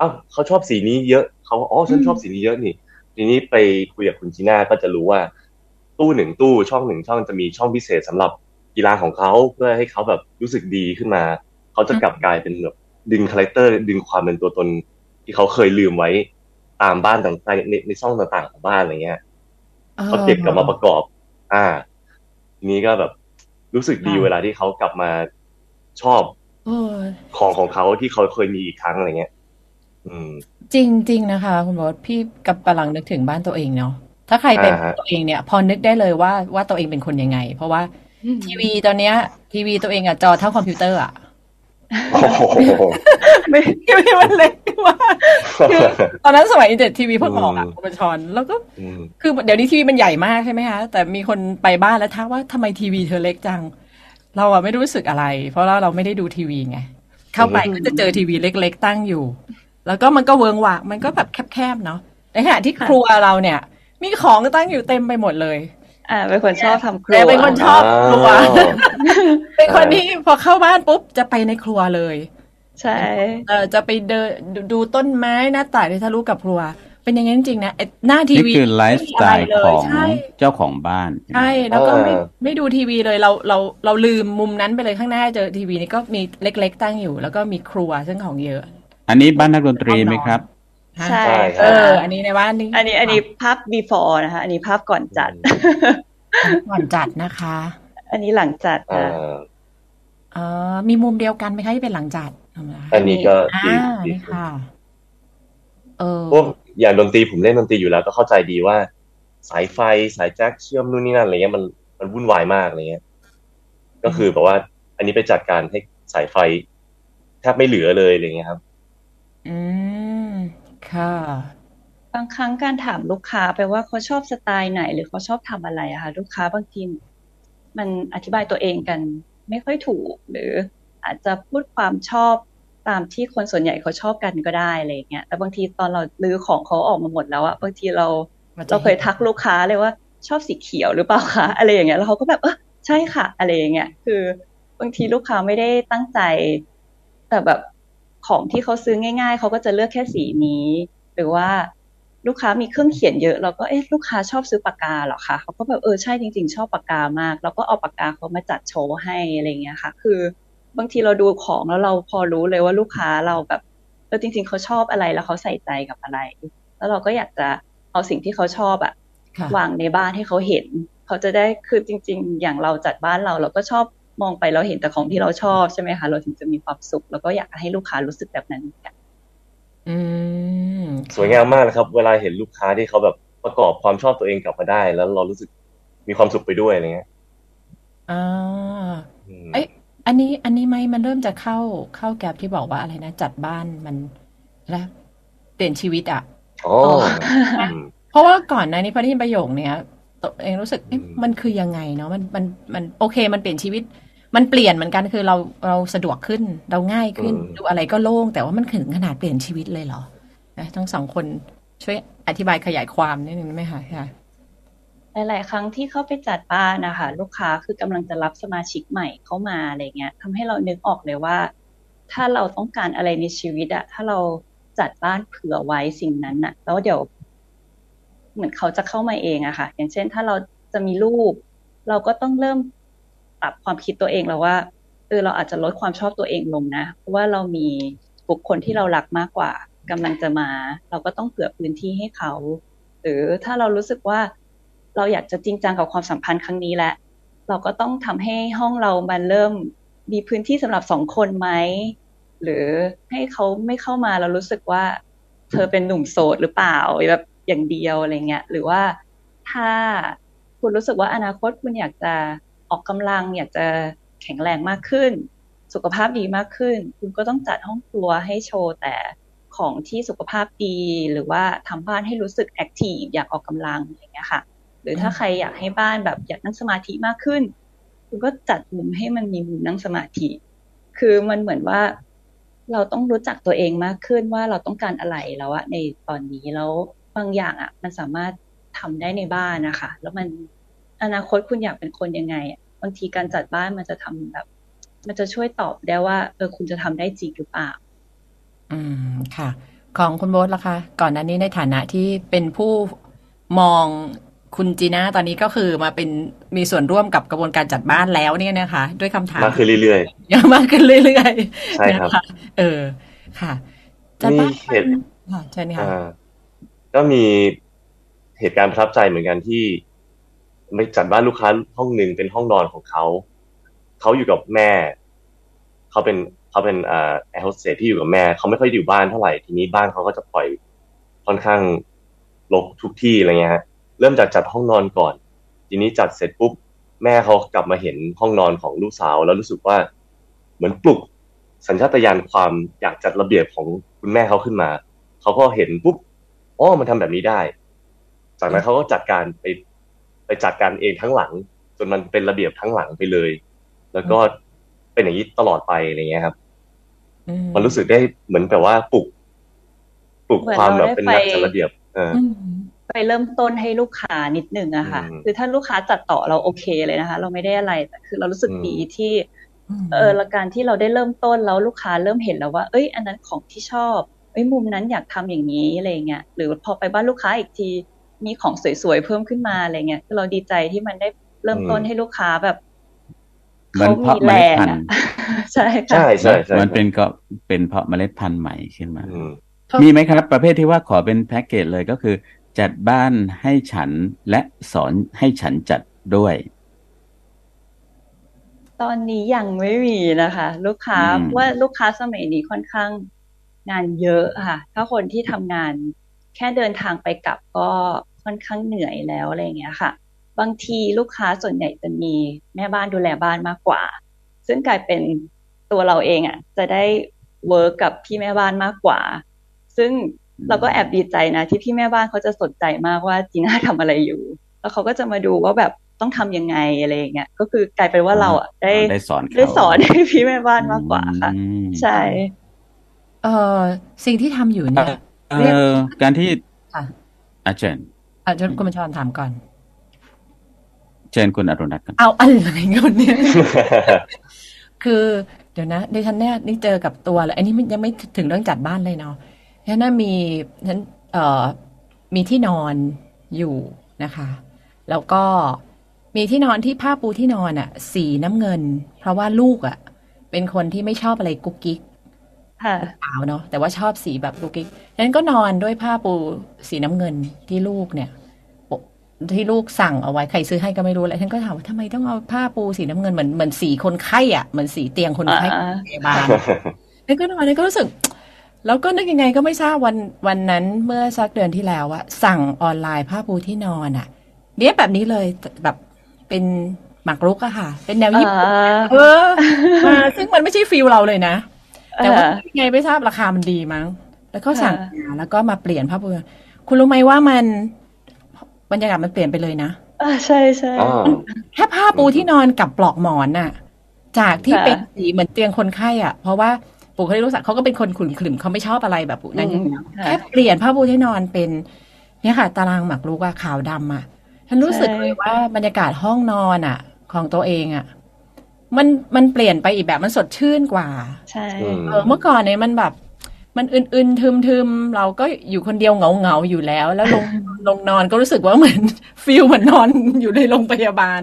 อ้าวเขาชอบสีนี้เยอะเขาอ๋อฉันชอบสีนี้เยอะนี่ ทีนี้ไปคุยกับคุณจีน่าก็จะรู้ว่า ตู้หนึ่งตู้ช่องหนึ่งช่องจะมีช่องพิเศษสำหรับกีฬาของเขาเพื่อให้เขาแบบรู้สึกดีขึ้นมา เขาจะกลับกลายเป็นแบบดึง character ดึงความเป็นตัวตน ที่เขาเคยลืมไว้ตามบ้านต่างๆในในช่องต่างๆของบ้านอะไรเงี้ยเขาเก็บกลับมาประกอบ อ่าทีนี้ก็แบบรู้สึกดีเวลาที่เขากลับมาชอบเออของของเขาที่เขาเคยมีอีกครั้งอะไรเงี้ยอืมจริงจริงนะคะ คุณบอสพี่กับกำลังนึกถึงบ้านตัวเองเนาะ ถ้าใครเป็นอ่าฮะตัวเองเนี่ย พอนึกได้เลยว่าว่าตัวเองเป็นคนยังไง เพราะว่าทีวีตอนเนี้ย ทีวีตัวเองอะจอเท่าคอมพิวเตอร์อะโอ้โหไม่ทีวีมันเล็กมากคือตอนนั้นสมัยอินเทอร์เน็ตทีวีเพิ่งออกอะอืมคุณประชรแล้วก็อืมคือเดี๋ยวนี้ทีวีมันใหญ่มากใช่ไหมคะแต่มีคนไปบ้านแล้วทักว่าทำไมทีวีเธอเล็กจัง เราอะไม่รู้สึกอะไร เพราะว่าเราไม่ได้ดูทีวีไง เข้าไปก็จะเจอทีวีเล็ก ๆ ตั้งอยู่ แล้วก็มันก็เวิงวากมันก็แบบแคบๆเนาะในขณะที่ครัวเราเนี่ย มีของตั้งอยู่เต็มไปหมดเลย อ่าเป็นคนชอบทำครัแต่วเป็นคนชอบครัวอ้าวเป็นคนที่พอเข้าบ้านปุ๊บจะไปในครัวเลย ใช่เออจะไปเดินดูดูต้นไม้หน้าต่างที่ทะลุกับครัว เป็นอย่างนั้นจริงๆนะไอ้หน้าทีนี่วีคือไลฟ์สไตล์ม่มีะรของใช่เจ้าของบ้านใช่แล้วก็ไม่เออไม่ดูทีวีเลยเราเราเราลืมมุมนั้นไปเลยข้างหน้าเจอทีวีนี่ก็มีเล็ก ๆ ตั้งอยู่ แล้วก็มีครัวซึ่งของเยอะ อันนี้บ้านนักดนตรีไหมครับฮะ ใช่ใช่คเอรับออันนี้ในบ้านนี้ อันนี้ อันนี้ภาพ before นะคะ อันนี้ภาพก่อนจัด ก่อนจัดนะคะ อันนี้หลังจัดอ่านะเออมีมุมเดียวกันไหมคะที่เป็นหลังจัดเอามาอันนี้ก็อ่าดีดีนี่ค่ะ เออพวกอย่างดนตรีผมเล่นดนตรีอยู่แล้วก็เข้าใจดีว่า สายไฟสายแจ็คเชื่อมนู่นนี่นั่นอะไรเงี้ยมันมันวุ่นวายมากอะไรเงี้ย ก็คือแบบว่า อันนี้ไปจัดการให้สายไฟแทบไม่เหลือเลยอะไรเงี้ยครับ อืม ค่ะบางครั้งการถามลูกค้าไปว่าเขาชอบสไตล์ไหน หรือเขาชอบทำอะไรอะค่ะลูกค้าบางทีมันอธิบายตัวเองกัน ไม่ค่อยถูก หรืออาจจะพูดความชอบตามที่คนส่วนใหญ่เขาชอบกันก็ได้อะไรอย่างเงี้ยแต่บางทีตอนเราลื้อของเขาออกมาหมดแล้วอะบางทีเราเราเคยทักลูกค้าเลยว่าชอบสีเขียวหรือเปล่าคะอะไรอย่างเงี้ยแล้วเขาก็แบบเออใช่ค่ะ อะไรอย่างเงี้ยคือบางทีลูกค้าไม่ได้ตั้งใจ แต่แบบ ของที่เขาซื้อง่าย ๆ เขาก็จะเลือกแค่สีนี้ หรือว่าลูกค้ามีเครื่องเขียนเยอะเราก็เอ๊ะลูกค้าชอบซื้อปากกาเหรอคะเขาก็แบบเออใช่จริง ๆ ชอบปากกามาก แล้วก็เอาปากกาเขามาจัดโชว์ให้อะไรอย่างเงี้ยค่ะ คือบางทีเราดูของแล้วเราพอรู้เลยว่าลูกค้าเราแบบเออจริง ๆเขาชอบอะไรแล้วเขาใส่ใจกับอะไร แล้วเราก็อยากจะเอาสิ่งที่เขาชอบอะค่ะวางในบ้านให้เขาเห็น เขาจะได้คือจริง ๆ อย่างเราจัดบ้านเราเราก็ชอบ มองไปเราเห็นแต่ของที่เราชอบใช่ไหมคะ เราถึงจะมีความสุข แล้วก็อยากให้ลูกค้ารู้สึกแบบนั้นเหมือนกันอืมสวยงามมากนะครับ เวลาเห็นลูกค้าที่เขาแบบประกอบความชอบตัวเองกลับมาได้ แล้วเรารู้สึกมีความสุขไปด้วยอะไรเงี้ยอ่าอืมเอ้ยอันนี้ อันนี้ไหมมันเริ่มจะเข้าเข้าแกบที่บอกว่าอะไรนะจัดบ้านมันแล้วเปลี่ยนชีวิตอะอ๋ออืมเพราะว่าก่อนหนะนี้พอได้ยินประโยคเนี้ยตัวเองรู้สึกเอ๊ะอืมมันคือยังไงเนาะมันมันมันโอเค มันเปลี่ยนชีวิต มันเปลี่ยนเหมือนกันคือเราเราสะดวกขึ้นเราง่ายขึ้นดูอะไรก็โล่ง แต่ว่ามันถึงขนาดเปลี่ยนชีวิตเลยเหรอนะทั้งสองคนช่วยอธิบายขยายความนิดนึงได้ไหมคะค่ะหลาย ๆ ครั้งที่เข้าไปจัดบ้านนะคะลูกค้าคือกำลังจะรับสมาชิกใหม่เข้ามาอะไรเงี้ยทำให้เรานึกออกเลยว่า ถ้าเราต้องการอะไรในชีวิตอะถ้าเราจัดบ้านเผื่อไว้สิ่งนั้นอะแล้วเดี๋ยว เหมือนเขาจะเข้ามาเองอะค่ะ อย่างเช่น ถ้าเราจะมีลูก เราก็ต้องเริ่ม ปรับความคิดตัวเองแล้วว่าเออเราอาจจะลดความชอบตัวเองลงนะ เพราะว่าเรามีบุคคลที่เรารักมากกว่ากำลังจะมา เราก็ต้องเผื่อพื้นที่ให้เขา หรือถ้าเรารู้สึกว่าเราอยากจะจริงจังกับความสัมพันธ์ครั้งนี้แหละเราก็ต้องทำให้ห้องเรามันเริ่มมีพื้นที่สำหรับสองคนไหมหรือให้เขาไม่เข้ามาเรารู้สึกว่า เธอเป็นหนุ่มโสดหรือเปล่าแบบอย่างเดียวอะไรเงี้ยหรือว่าถ้าคุณรู้สึกว่าอนาคตคุณอยากจะ ออกกำลังอยากจะแข็งแรงมากขึ้น สุขภาพดีมากขึ้น คุณก็ต้องจัดห้องครัวให้โชว์แต่ของที่สุขภาพดีหรือว่าทำบ้านให้รู้สึกแอคทีฟอยากออกกำลังอย่างเงี้ยค่ะ หรือถ้าใครอยากให้บ้านแบบอยากนั่งสมาธิมากขึ้น คุณก็จัดมุมให้มันมีมุมนั่งสมาธิ คือมันเหมือนว่าเราต้องรู้จักตัวเองมากขึ้นว่าเราต้องการอะไรแล้วอะในตอนนี้แล้วบางอย่างอะมันสามารถทำได้ในบ้านนะคะ แล้วมัน อนาคตคุณอยากเป็นคนยังไงอะบางทีการจัดบ้านมันจะทำแบบ มันจะช่วยตอบได้ว่าเออคุณจะทำได้จริงหรือเปล่า อืมค่ะ ของคุณโบ๊ทล่ะคะ ก่อนหน้านี้ในฐานะที่เป็นผู้มองคุณจีน่าตอนนี้ก็คือมาเป็นมีส่วนร่วมกับกระบวนการจัดบ้านแล้วเนี่ยนะคะ ด้วยคำถามมากขึ้นเรื่อยยังมากขึ้นเรื่อยๆใช่ครับนะคะเออค่ะจัดมีบ้านเหตุค่ะเชิญๆค่ะอ่าก็มีเหตุการณ์ประทับใจเหมือนกันที่ ไปจัดบ้านลูกค้าห้องหนึ่งเป็นห้องนอนของเขา เขาอยู่กับแม่ เขาเป็นเขาเป็นอ่าแอร์โฮสเตสที่อยู่กับแม่ เขาไม่ค่อยอยู่บ้านเท่าไหร่ ทีนี้บ้านเขาก็จะปล่อยค่อนข้างรกทุกที่อะไรเงี้ยฮะ เริ่มจากจัดห้องนอนก่อน ทีนี้จัดเสร็จปุ๊บ แม่เขากลับมาเห็นห้องนอนของลูกสาว แล้วรู้สึกว่าเหมือนปลุกสัญชาตญาณความอยากจัดระเบียบของคุณแม่เขาขึ้นมา เขาก็เห็นปุ๊บอ๋อมันทำแบบนี้ได้ จากนั้นเขาก็จัดการไป ไปจัดการเองทั้งหลัง จนมันเป็นระเบียบทั้งหลังไปเลย แล้วก็เป็นอย่างนี้ตลอดไปอะไรเงี้ยครับอืมันรู้สึกได้เหมือนแบบว่าปลุกปลุกเหมือนความแบบเราได้เป็นนักไปจัดระเบียบเอออืมไปเริ่มต้นให้ลูกค้านิดนึงอะค่ะอืมคือถ้าลูกค้าจัดต่อเราโอเคเลยนะคะ เราไม่ได้อะไรแต่คือเรารู้สึกอืมดีที่เออและการที่เราได้เริ่มต้นแล้วลูกค้าเริ่มเห็นแล้วว่า เอ้ย อันนั้นของที่ชอบ เอ้ยมุมนั้นอยากทำอย่างนี้อะไรเงี้ยหรือพอไปบ้านลูกค้าอีกที มีของสวยๆเพิ่มขึ้นมาอะไรเงี้ยคือเราดีใจที่มันได้เริ่มต้นให้ลูกค้าแบบเหมือนเขาเพาะมีเมแรล็ดงพันอะธุ์ใช่ค่ะใช่ใช่ใช่มันเป็นก็เป็นเพาะเมล็ดพันธุ์ใหม่ขึ้นมาอืมมีไหมครับ ประเภทที่ว่าขอเป็นแพ็กเกจเลยก็คือ จัดบ้านให้ฉันและสอนให้ฉันจัดด้วย ตอนนี้ยังไม่มีนะคะ ลูกค้าอืมว่าลูกค้าสมัยนี้ค่อนข้างงานเยอะค่ะ ถ้าคนที่ทำงานแค่เดินทางไปกลับก็ ค่อนข้างเหนื่อยแล้วอะไรอย่างเงี้ยค่ะ บางทีลูกค้าส่วนใหญ่จะมีแม่บ้านดูแลบ้านมากกว่า ซึ่งกลายเป็นตัวเราเองอะ จะได้เวิร์กกับพี่แม่บ้านมากกว่า ซึ่งเราก็แอบดีใจนะที่พี่แม่บ้านเขาจะสนใจมากว่าจีน่าทำอะไรอยู่ แล้วเขาก็จะมาดูว่าแบบต้องทำยังไงอะไรอย่างเงี้ยก็คือกลายเป็นว่าเราอะได้ได้สอนเขาได้สอนให้พี่แม่บ้านมากกว่าค่ะอืมใช่เออสิ่งที่ทำอยู่เนี่ยเออการที่ค่ะอาจารย์ อาจารย์คุณบัญชรถามก่อน เชิญคุณอรุณรัตน์กันเอาอะไรกันเนี่ยคือเดี๋ยวนะดิฉันเนี่ยนี่เจอกับตัวเลยอันนี้มันยังไม่ถึงเรื่องจัดบ้านเลยเนาะฉันน่ะมีฉันเอ่อมีที่นอนอยู่นะคะ แล้วก็มีที่นอนที่ผ้าปูที่นอนอะสีน้ำเงิน เพราะว่าลูกอะเป็นคนที่ไม่ชอบอะไรกุ๊กกิ๊กค่ะขาวเนาะแต่ว่าชอบสีแบบกุ๊กกิ๊กฉะนั้นก็นอนด้วยผ้าปูสีน้ำเงินที่ลูกเนี่ยปก ที่ลูกสั่งเอาไว้ใครซื้อให้ก็ไม่รู้แหละฉันก็ถามว่าทำไมต้องเอาผ้าปูสีน้ำเงินเหมือนเหมือนสีคนไข้อะเหมือนสีเตียงคนไข้อ่าพยาบาลแล้วก็วันนั้นก็รู้สึก แล้วก็นึกยังไงก็ไม่ทราบวันวันนั้นเมื่อสักเดือนที่แล้วอะสั่งออนไลน์ผ้าปูที่นอนอะเนี้ยแบบนี้เลยแบบเป็นหมากรุกอะค่ะ เป็นแนวญี่ปุ่นอ่าเออมาซึ่งมันไม่ใช่ฟิลเราเลยนะ แต่ว่าอ่ายังไงไม่ทราบราคามันดีมั้ง แล้วก็สั่งค่ะมาแล้วก็มาเปลี่ยนผ้าปูคุณรู้ไหมว่ามัน บรรยากาศมันเปลี่ยนไปเลยนะอ่าใช่ใช่อ่าแค่ผ้าปูที่นอนกับปลอกหมอนน่ะ จากที่ค่ะเป็นสีเหมือนเตียงคนไข้อะ เพราะว่าปู่เขาได้รู้สักเขาก็เป็นคนขุ่นขรึมเขาไม่ชอบอะไรแบบนั้นอยู่แล้วค่ะแค่เปลี่ยนผ้าปูที่นอนเป็นเนี่ยค่ะ ตารางหมากรุกอะขาวดำอะฉันรู้สึกใช่เลยว่าบรรยากาศห้องนอนอะของตัวเองอะมันมันเปลี่ยนไปอีกแบบมันสดชื่นกว่า ใช่อืมเออเมื่อก่อนเนี่ยมันแบบ มันอึนๆทึมๆเราก็อยู่คนเดียวเหงาๆอยู่แล้ว แล้วลงลงนอนก็รู้สึกว่าเหมือนฟิลเหมือนนอนอยู่ในโรงพยาบาล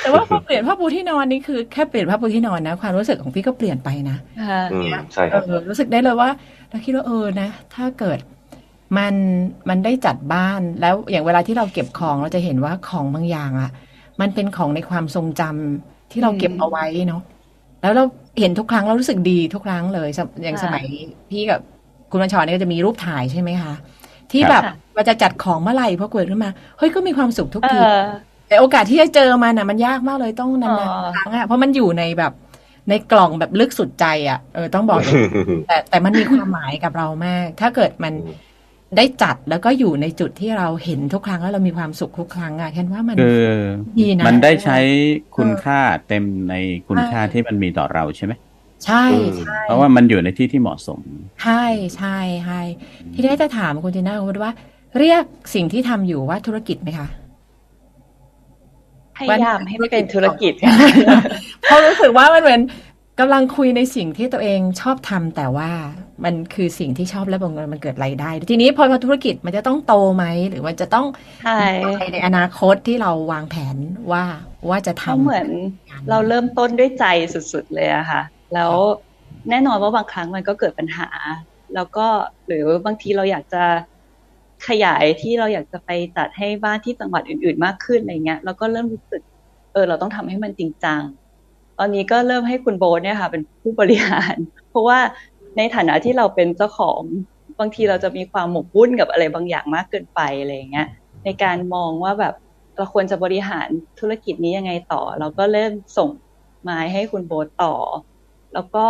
แต่ว่าพอเปลี่ยนผ้าปูที่นอนนี่คือแค่เปลี่ยนผ้าปูที่นอนนะความรู้สึกของพี่ก็เปลี่ยนไปนะค่ะอืมใช่ครับเออรู้สึกได้เลยว่าเราคิดว่าเออนะ ถ้าเกิดมันมันได้จัดบ้านแล้วอย่างเวลาที่เราเก็บของเราจะเห็นว่าของบางอย่างอะมันเป็นของในความทรงจำที่เราเก็บเอาไว้เนาะ แล้วเราเห็นทุกครั้งเรารู้สึกดีทุกครั้งเลยสมอย่างค่ะสมัยพี่กับคุณบัญชรเนี่ยก็จะมีรูปถ่ายใช่ไหมคะ ที่ครับแบบค่ะเราจะจัดของเมื่อไหร่พอเกิดขึ้นมาเฮ้ยก็มีความสุขทุกเอทีอแต่โอกาสที่จะเจอมันอะมันยากมากเลยต้องนาอ๋นอๆครั้งอะเพราะมันอยู่ในแบบในกล่องแบบลึกสุดใจอะเออต้องบอกอย่างนี้แต่แต่มันมีความหมายกับเรามาก ถ้าเกิดมันอืม ได้จัดแล้วก็อยู่ในจุดที่เราเห็นทุกครั้งแล้วเรามีความสุขทุกครั้งอะแค่ว่ามันคือดีนะมันได้ใช้คุณเออค่าเต็มในคุณค่าใช่ที่มันมีต่อเราใช่ไหมใช่อืมใช่เพราะว่ามันอยู่ในที่ที่เหมาะสม ใช่ใช่ใช่ที่ได้จะถามคุณจีน่าคุณว่า เรียกสิ่งที่ทำอยู่ว่าธุรกิจไหมคะพยายามให้เป็นธุรกิจเพราะรู้สึกว่ามันเหมือน กำลังคุยในสิ่งที่ตัวเองชอบทำแต่ว่ามันคือสิ่งที่ชอบและบังเอิญมันเกิดรายได้ ทีนี้พอมาธุรกิจมันจะต้องโตไหมหรือมันจะต้องใช่ไปในอนาคตที่เราวางแผนว่าว่าจะก็ทำเหมือน เราเริ่มต้นด้วยใจสุด ๆ เลยอะค่ะ แล้วแน่นอนว่าบางครั้งมันก็เกิดปัญหา แล้วก็หรือบางทีเราอยากจะขยายที่เราอยากจะไปจัดให้บ้านที่จังหวัดอื่น ๆ มากขึ้นอะไรเงี้ยแล้วก็เริ่มรู้สึกเออเราต้องทำให้มันจริงจัง ตอนนี้ก็เริ่มให้คุณโบเนี่ยค่ะ เป็นผู้บริหาร เพราะว่าในฐานะที่เราเป็นเจ้าของบางทีเราจะมีความหมกมุ่นกับอะไรบางอย่างมากเกินไปอะไรเงี้ย ในการมองว่าแบบเราควรจะบริหารธุรกิจนี้ยังไงต่อ เราก็เริ่มส่งไม้ให้คุณโบต่อ แล้วก็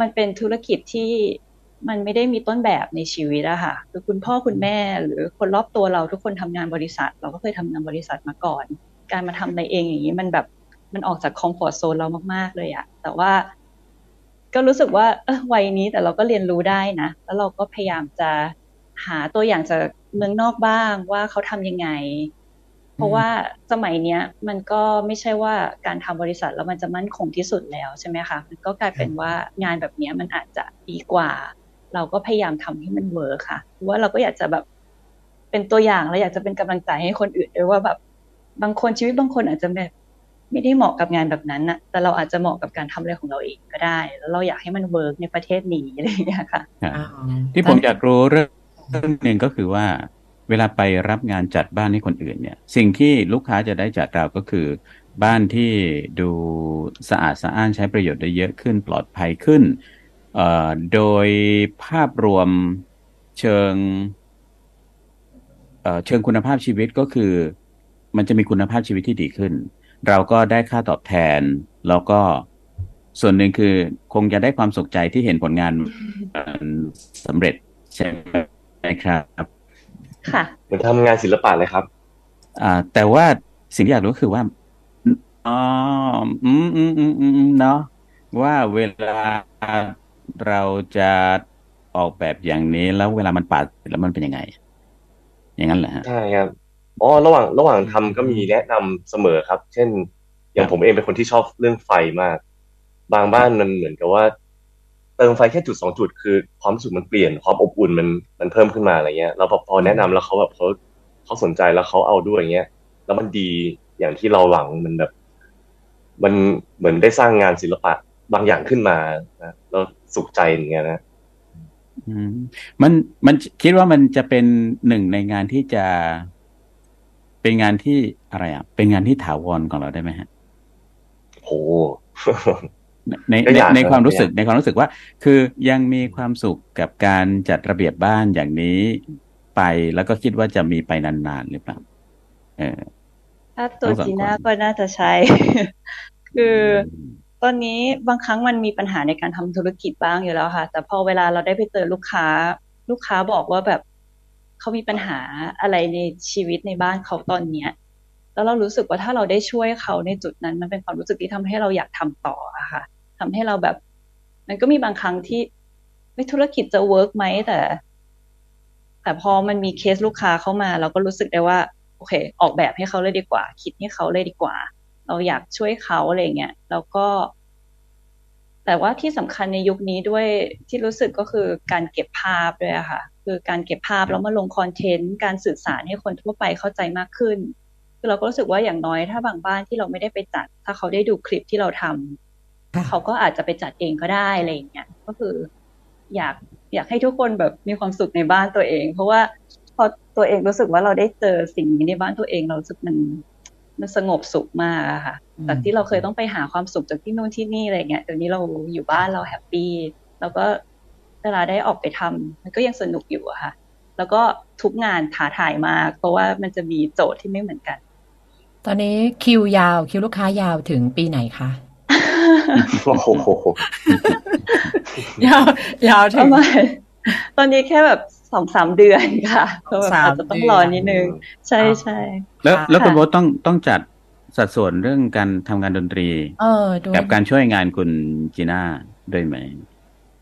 มันเป็นธุรกิจที่มันไม่ได้มีต้นแบบในชีวิตอะค่ะคือคุณพ่อคุณแม่หรือคนรอบตัวเราทุกคนทำงานบริษัท เราก็เคยทำงานบริษัทมาก่อน การมาทำอะไรเองอย่างนี้มันแบบ มันออกจากคอมฟอร์ทโซนเรามากๆเลยอะแต่ว่าก็รู้สึกว่าเออวัยนี้แต่เราก็เรียนรู้ได้นะ แล้วเราก็พยายามจะหาตัวอย่างจากเมืองนอกบ้างว่าเขาทำยังไง เพราะว่าสมัยเนี้ย มันก็ไม่ใช่ว่าการทำบริษัทแล้วมันจะมั่นคงที่สุดแล้วใช่ไหมคะมันก็กลายเป็นว่างานแบบเนี้ยมันอาจจะดีกว่า เราก็พยายามทำให้มัน work ค่ะเพราะว่าเราก็อยากจะแบบเป็นตัวอย่างเราอยากจะเป็นกำลังใจให้คนอื่นด้วยว่าแบบบางคนชีวิตบางคนอาจจะแบบ ไม่ได้เหมาะกับงานแบบนั้นนะแต่เราอาจจะเหมาะกับการทำอะไรของเราเองก็ได้ แล้วเราอยากให้มัน work ในประเทศนี้อะไรอย่างเงี้ยค่ะครับอ๋อที่ผมอยากรู้เรื่องเรื่องหนึ่งก็คือว่า เวลาไปรับงานจัดบ้านให้คนอื่นเนี่ย สิ่งที่ลูกค้าจะได้จากเราก็คือ บ้านที่ดูสะอาดสะอ้านใช้ประโยชน์ได้เยอะขึ้นปลอดภัยขึ้นเอ่อโดยภาพรวมเชิงเอ่อเชิงคุณภาพชีวิตก็คือ มันจะมีคุณภาพชีวิตที่ดีขึ้น เราก็ได้ค่าตอบแทน แล้วก็ส่วนหนึ่งคือคงจะได้ความสุขใจที่เห็นผลงานมันสำเร็จใช่ไหมครับ ค่ะเหมือนทำงานศิลปะเลยครับ อ่า แต่ว่าสิ่งที่อยากรู้คือว่าอ๋ออืมอืมอืมอืมอืมเนาะว่าเวลาเราจะออกแบบอย่างนี้แล้วเวลามันปาดแล้วมันเป็นยังไง อย่างนั้นเหรอฮะใช่ครับ อ๋อระหว่างระหว่างทำก็มีแนะนำเสมอครับ เช่น อย่างผมเองเป็นคนที่ชอบเรื่องไฟมาก บางบ้านมันเหมือนกับว่า เติมไฟแค่จุดสองจุดคือความรู้สึกมันเปลี่ยนความอบอุ่นมันมันเพิ่มขึ้นมาอะไรเงี้ยแล้วพอพอแนะนำแล้วเขาแบบเขาเขาสนใจแล้วเขาเอาด้วยอย่างเงี้ยแล้วมันดีอย่างที่เราหวังมันแบบ มันเหมือนได้สร้างงานศิลปะบางอย่างขึ้นมานะแล้วสุขใจอย่างเงี้ยนะอืมมันมันคิดว่ามันจะเป็นหนึ่งในงานที่จะ เป็นงานที่อะไรอะ เป็นงานที่ถาวรของเราได้ไหมฮะโหในก็ในอยากในความรู้สึกอยากในความรู้สึกว่า คือยังมีความสุขกับการจัดระเบียบบ้านอย่างนี้ไปแล้วก็คิดว่าจะมีไปนานๆหรือเปล่าเออถ้าตัวทั้งสองจีน่าคนก็น่าจะใช่คือตอนนี้บางครั้งมันมีปัญหาในการทำธุรกิจบ้างอยู่แล้วค่ะ แต่พอเวลาเราได้ไปเจอลูกค้า ลูกค้าบอกว่าแบบ เขามีปัญหาอะไรในชีวิตในบ้านเขาตอนเนี้ย แล้วเรารู้สึกว่าถ้าเราได้ช่วยเขาในจุดนั้น มันเป็นความรู้สึกที่ทำให้เราอยากทำต่ออะค่ะทำให้เราแบบ มันก็มีบางครั้งที่ไม่ธุรกิจจะเวิร์กไหมแต่แต่พอมันมีเคสลูกค้าเข้ามา เราก็รู้สึกได้ว่า โอเค ออกแบบให้เขาเลยดีกว่า คิดให้เขาเลยดีกว่า เราอยากช่วยเขาอะไรเงี้ยแล้วก็ แต่ว่าที่สำคัญในยุคนี้ด้วยที่รู้สึกก็คือการเก็บภาพด้วยค่ะ คือการเก็บภาพแล้วมาลงคอนเทนต์การสื่อสารให้คนทั่วไปเข้าใจมากขึ้น คือเราก็รู้สึกว่าอย่างน้อยถ้าบางบ้านที่เราไม่ได้ไปจัด ถ้าเขาได้ดูคลิปที่เราทำค่ะเขาก็อาจจะไปจัดเองก็ได้อะไรอย่างเงี้ยก็คือ อยากอยากให้ทุกคนแบบมีความสุขในบ้านตัวเอง เพราะว่าพอตัวเองรู้สึกว่าเราได้เจอสิ่งนี้ในบ้านตัวเองเราสึกมัน มันสงบสุขมากอะค่ะอืมจากที่เราเคยต้องไปหาความสุขจากที่นู่นที่นี่อะไรเงี้ยเดี๋ยวนี้เราอยู่บ้านเราแฮปปี้แล้วก็เวลาได้ออกไปทำมันก็ยังสนุกอยู่อะค่ะ แล้วก็ทุกงานท้าทายมาก เพราะว่ามันจะมีโจทย์ที่ไม่เหมือนกัน ตอนนี้คิวยาวคิวลูกค้ายาวถึงปีไหนคะโอ้โหยาวยาวปถึระงมาณตอนนี้แค่แบบ สองสามเดือนค่ะก็แบบสามอาจจะต้องรอนิดนึง ใช่ใช่แล้วค่ะแล้วคุณโบ๊ทต้องต้องจัดสัดส่วนเรื่องการทำงานดนตรี เออด้วยกับการช่วยงานคุณจีน่าด้วยไหม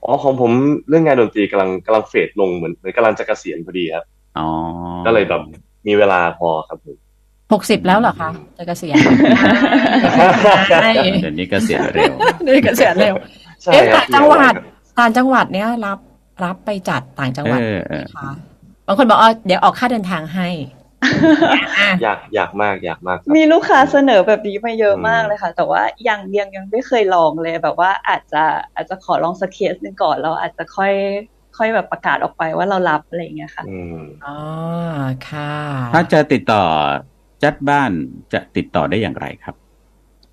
อ๋อของผมเรื่องงานดนตรีกำลังกำลังเฟดลงเหมือนเหมือนกำลังจะเกษียณพอดีครับอ๋อก็เลยแบบมีเวลาพอครับผมหกสิบแล้วเหรอคะจะเกษียณใช่เดี๋ยวนี้ก็เสียณเร็วนี่เกษียณเร็วใช่เอ๊ะครับต่างจังหวัดต่างจังหวัดเนี้ยรับ รับไปจัดต่างจังหวัดเออเออคะบางคนบอกอ๋อเดี๋ยวออกค่าเดินทางให้อะอยากอยากมากอยากมากครับมีลูกค้าเสนอแบบนี้มาเยอะอืมมากเลยค่ะ แต่ว่ายังยังยังไม่เคยลองเลยแบบว่าอาจจะอาจจะขอลองสักเคสหนึ่งก่อนแล้วอาจจะค่อยค่อยแบบประกาศออกไปว่าเรารับอะไรอย่างเงี้ยค่ะอืมอ๋อค่ะ ถ้าจะติดต่อจัดบ้านจะติดต่อได้อย่างไรครับ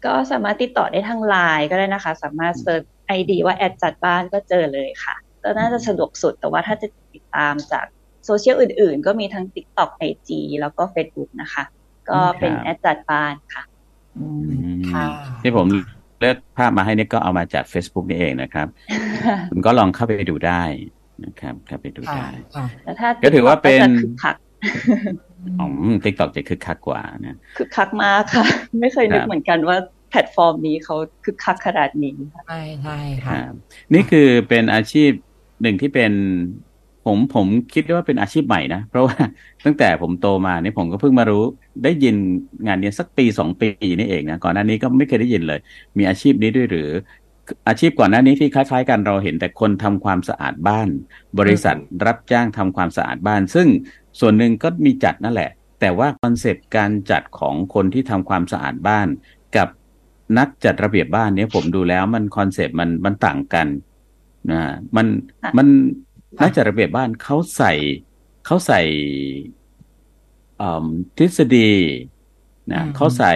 ก็สามารถติดต่อได้ทางไลน์ก็ได้นะคะ สามารถ search ID ว่า at จัดบ้านก็เจอเลยค่ะก็ น่าจะสะดวกสุด แต่ว่าถ้าจะติดตามจากโซเชียลอื่นๆ ก็มีทั้ง TikTok IG แล้วก็ Facebook นะคะ ก็เป็นครับแอดจัดบ้านค่ะอืมค่ะที่ผมเลือกภาพมาให้นี่ก็เอามาจาก Facebook นี่เองนะครับ คุณก็ลองเข้าไปดูได้นะครับเข้าไปดูค่ะได้ค่ะแล้วถ้าก็ถือว่าเป็น TikTok ก็จะคึกคักอ๋อ TikTok จะคึกคักกว่านะคึกคักมากค่ะ ไม่เคยนึกครับเหมือนกันว่าแพลตฟอร์มนี้เขาคึกคักขนาดนี้ค่ะใช่ใช่คค่ะรับนี่คือเป็นอาชีพ หนึ่งที่เป็นผมผมคิดว่าเป็นอาชีพใหม่นะ เพราะว่าตั้งแต่ผมโตมาเนี่ยผมก็เพิ่งมารู้ได้ยินงานเนี้ยสักปีสองปีนี่เองนะก่อนหน้านี้ก็ไม่เคยได้ยินเลย มีอาชีพนี้ด้วยหรือ อาชีพก่อนหน้านี้ที่คล้ายๆ กันเราเห็นแต่คนทำความสะอาดบ้าน บริษัทรับจ้างทำความสะอาดบ้าน ซึ่งส่วนหนึ่งก็มีจัดนั่นแหละ แต่ว่า concept การจัดของคนที่ทำความสะอาดบ้าน กับนักจัดระเบียบบ้านเนี้ยผมดูแล้วมัน concept มันมันต่างกัน นะมันค่ะมันนักจัดระเบียบบ้านเขาใส่เขาใส่อืมทฤษฎีนะอืมเขาใส่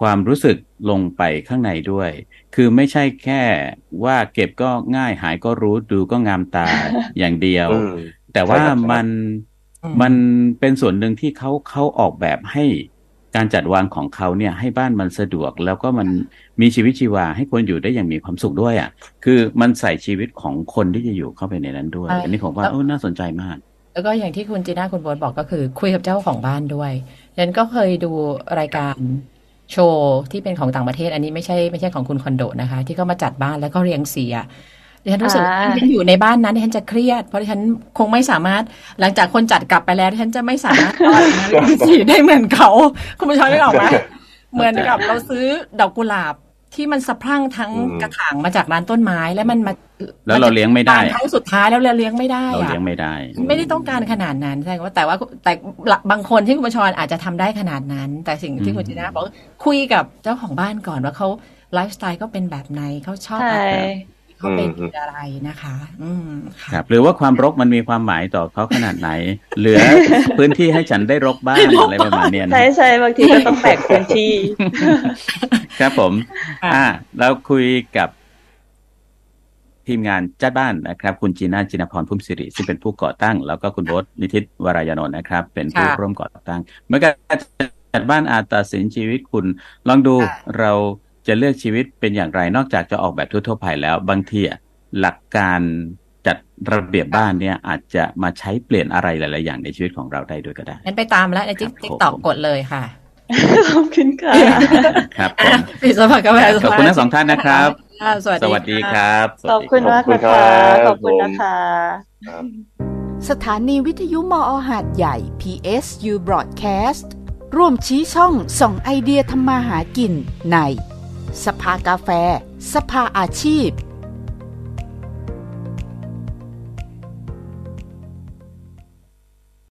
ความรู้สึกลงไปข้างในด้วย คือไม่ใช่แค่ว่าเก็บก็ง่ายหายก็รู้ดูก็งามตาอย่างเดียวอืมแต่ว่าใช่ครับมันอืมมันเป็นส่วนหนึ่งที่เขาเขาออกแบบให้ การจัดวางของเขาเนี่ยให้บ้านมันสะดวก แล้วก็มันมีชีวิตชีวาให้คนอยู่ได้อย่างมีความสุขด้วยอะ คือมันใส่ชีวิตของคนที่จะอยู่เข้าไปในนั้นด้วยใช่อันนี้ผมว่าแล้วเออน่าสนใจมาก แล้วก็อย่างที่คุณจีน่าคุณโบนบอกก็คือ คุยกับเจ้าของบ้านด้วยฉันก็เคยดูรายการโชว์ที่เป็นของต่างประเทศ อันนี้ไม่ใช่ไม่ใช่ของคุณคอนโดนะคะ ที่เขามาจัดบ้านแล้วก็เรียงสีอะ ดิฉันรู้สึกว่าอ่าดิฉันอยู่ในบ้านนั้นดิฉันจะเครียด เพราะดิฉันคงไม่สามารถหลังจากคนจัดกลับไปแล้วดิฉันจะไม่สามารถเอาอะไรมาเรียงสีได้เหมือนเขาคุณผู้ชมได้ออกไหมเหมือนกับเราซื้อดอกกุหลาบที่มันสะพรั่งทั้งอืมกระถางมาจากร้านต้นไม้แล้วมันมาแล้วเราเลี้ยงไม่ได้บานครั้งสุดท้ายแล้วเราเลี้ยงไม่ได้เราอะเลี้ยงไม่ได้ ไม่ได้ต้องการขนาดนั้นใช่ว่าแต่ว่าแต่บางคนที่คุณประชรอาจจะทำได้ขนาดนั้น แต่สิ่งที่คุณจีน่าบอกคุยกับเจ้าของบ้านก่อนว่าเขาไลฟ์สไตล์เขาเป็นแบบไหนเขาชอบใช่อะไร เขาเป็นอืมอะไรนะคะ อืมค่ะครับ หรือว่าความรกมันมีความหมายต่อเขาขนาดไหน เหลือพื้นที่ให้ฉันได้รกบ้างอะไรประมาณเนี้ยนะใช่ใช่บางทีก็ต้องแบ่งพื้นที่ ครับผมค่ะอ่าเราคุยกับทีมงานจัดบ้านนะครับ คุณจีน่าจินพรพุ่มสิริซึ่งเป็นผู้ก่อตั้ง แล้วก็คุณโบ๊ทนิติตวรายานนท์นะครับ เป็นผู้ร่วมก่อตั้ง เมื่อการจัดบ้านอาจตัดสินชีวิตคุณ ลองดูเรา จะเลือกชีวิตเป็นอย่างไรนอกจากจะออกแบบทั่วๆไปแล้ว บางทีอะหลักการจัดระเบียบบ้านเนี่ย อาจจะมาใช้เปลี่ยนอะไรหลาย ๆ อย่างในชีวิตของเราได้ด้วยก็ได้งั้นไปตามแล้วในจิ๊กครับติ๊กตอกผมกดเลยค่ะขอบคุณค่ะครับผอะมปิดสภากาแฟขอบคุณทั้งสองท่านนะครับค่ะสวัสสดีวัสดีค่ะครับสขวัอสบดีคุณรับมากขอบคุณนะครัคะบขอบคุณผมนะคะครับสถานีวิทยุมอหาดใหญ่ PSU Broadcast ร่วมชี้ช่องส่องไอเดียทำมาหากินใน สภากาแฟ สภาอาชีพ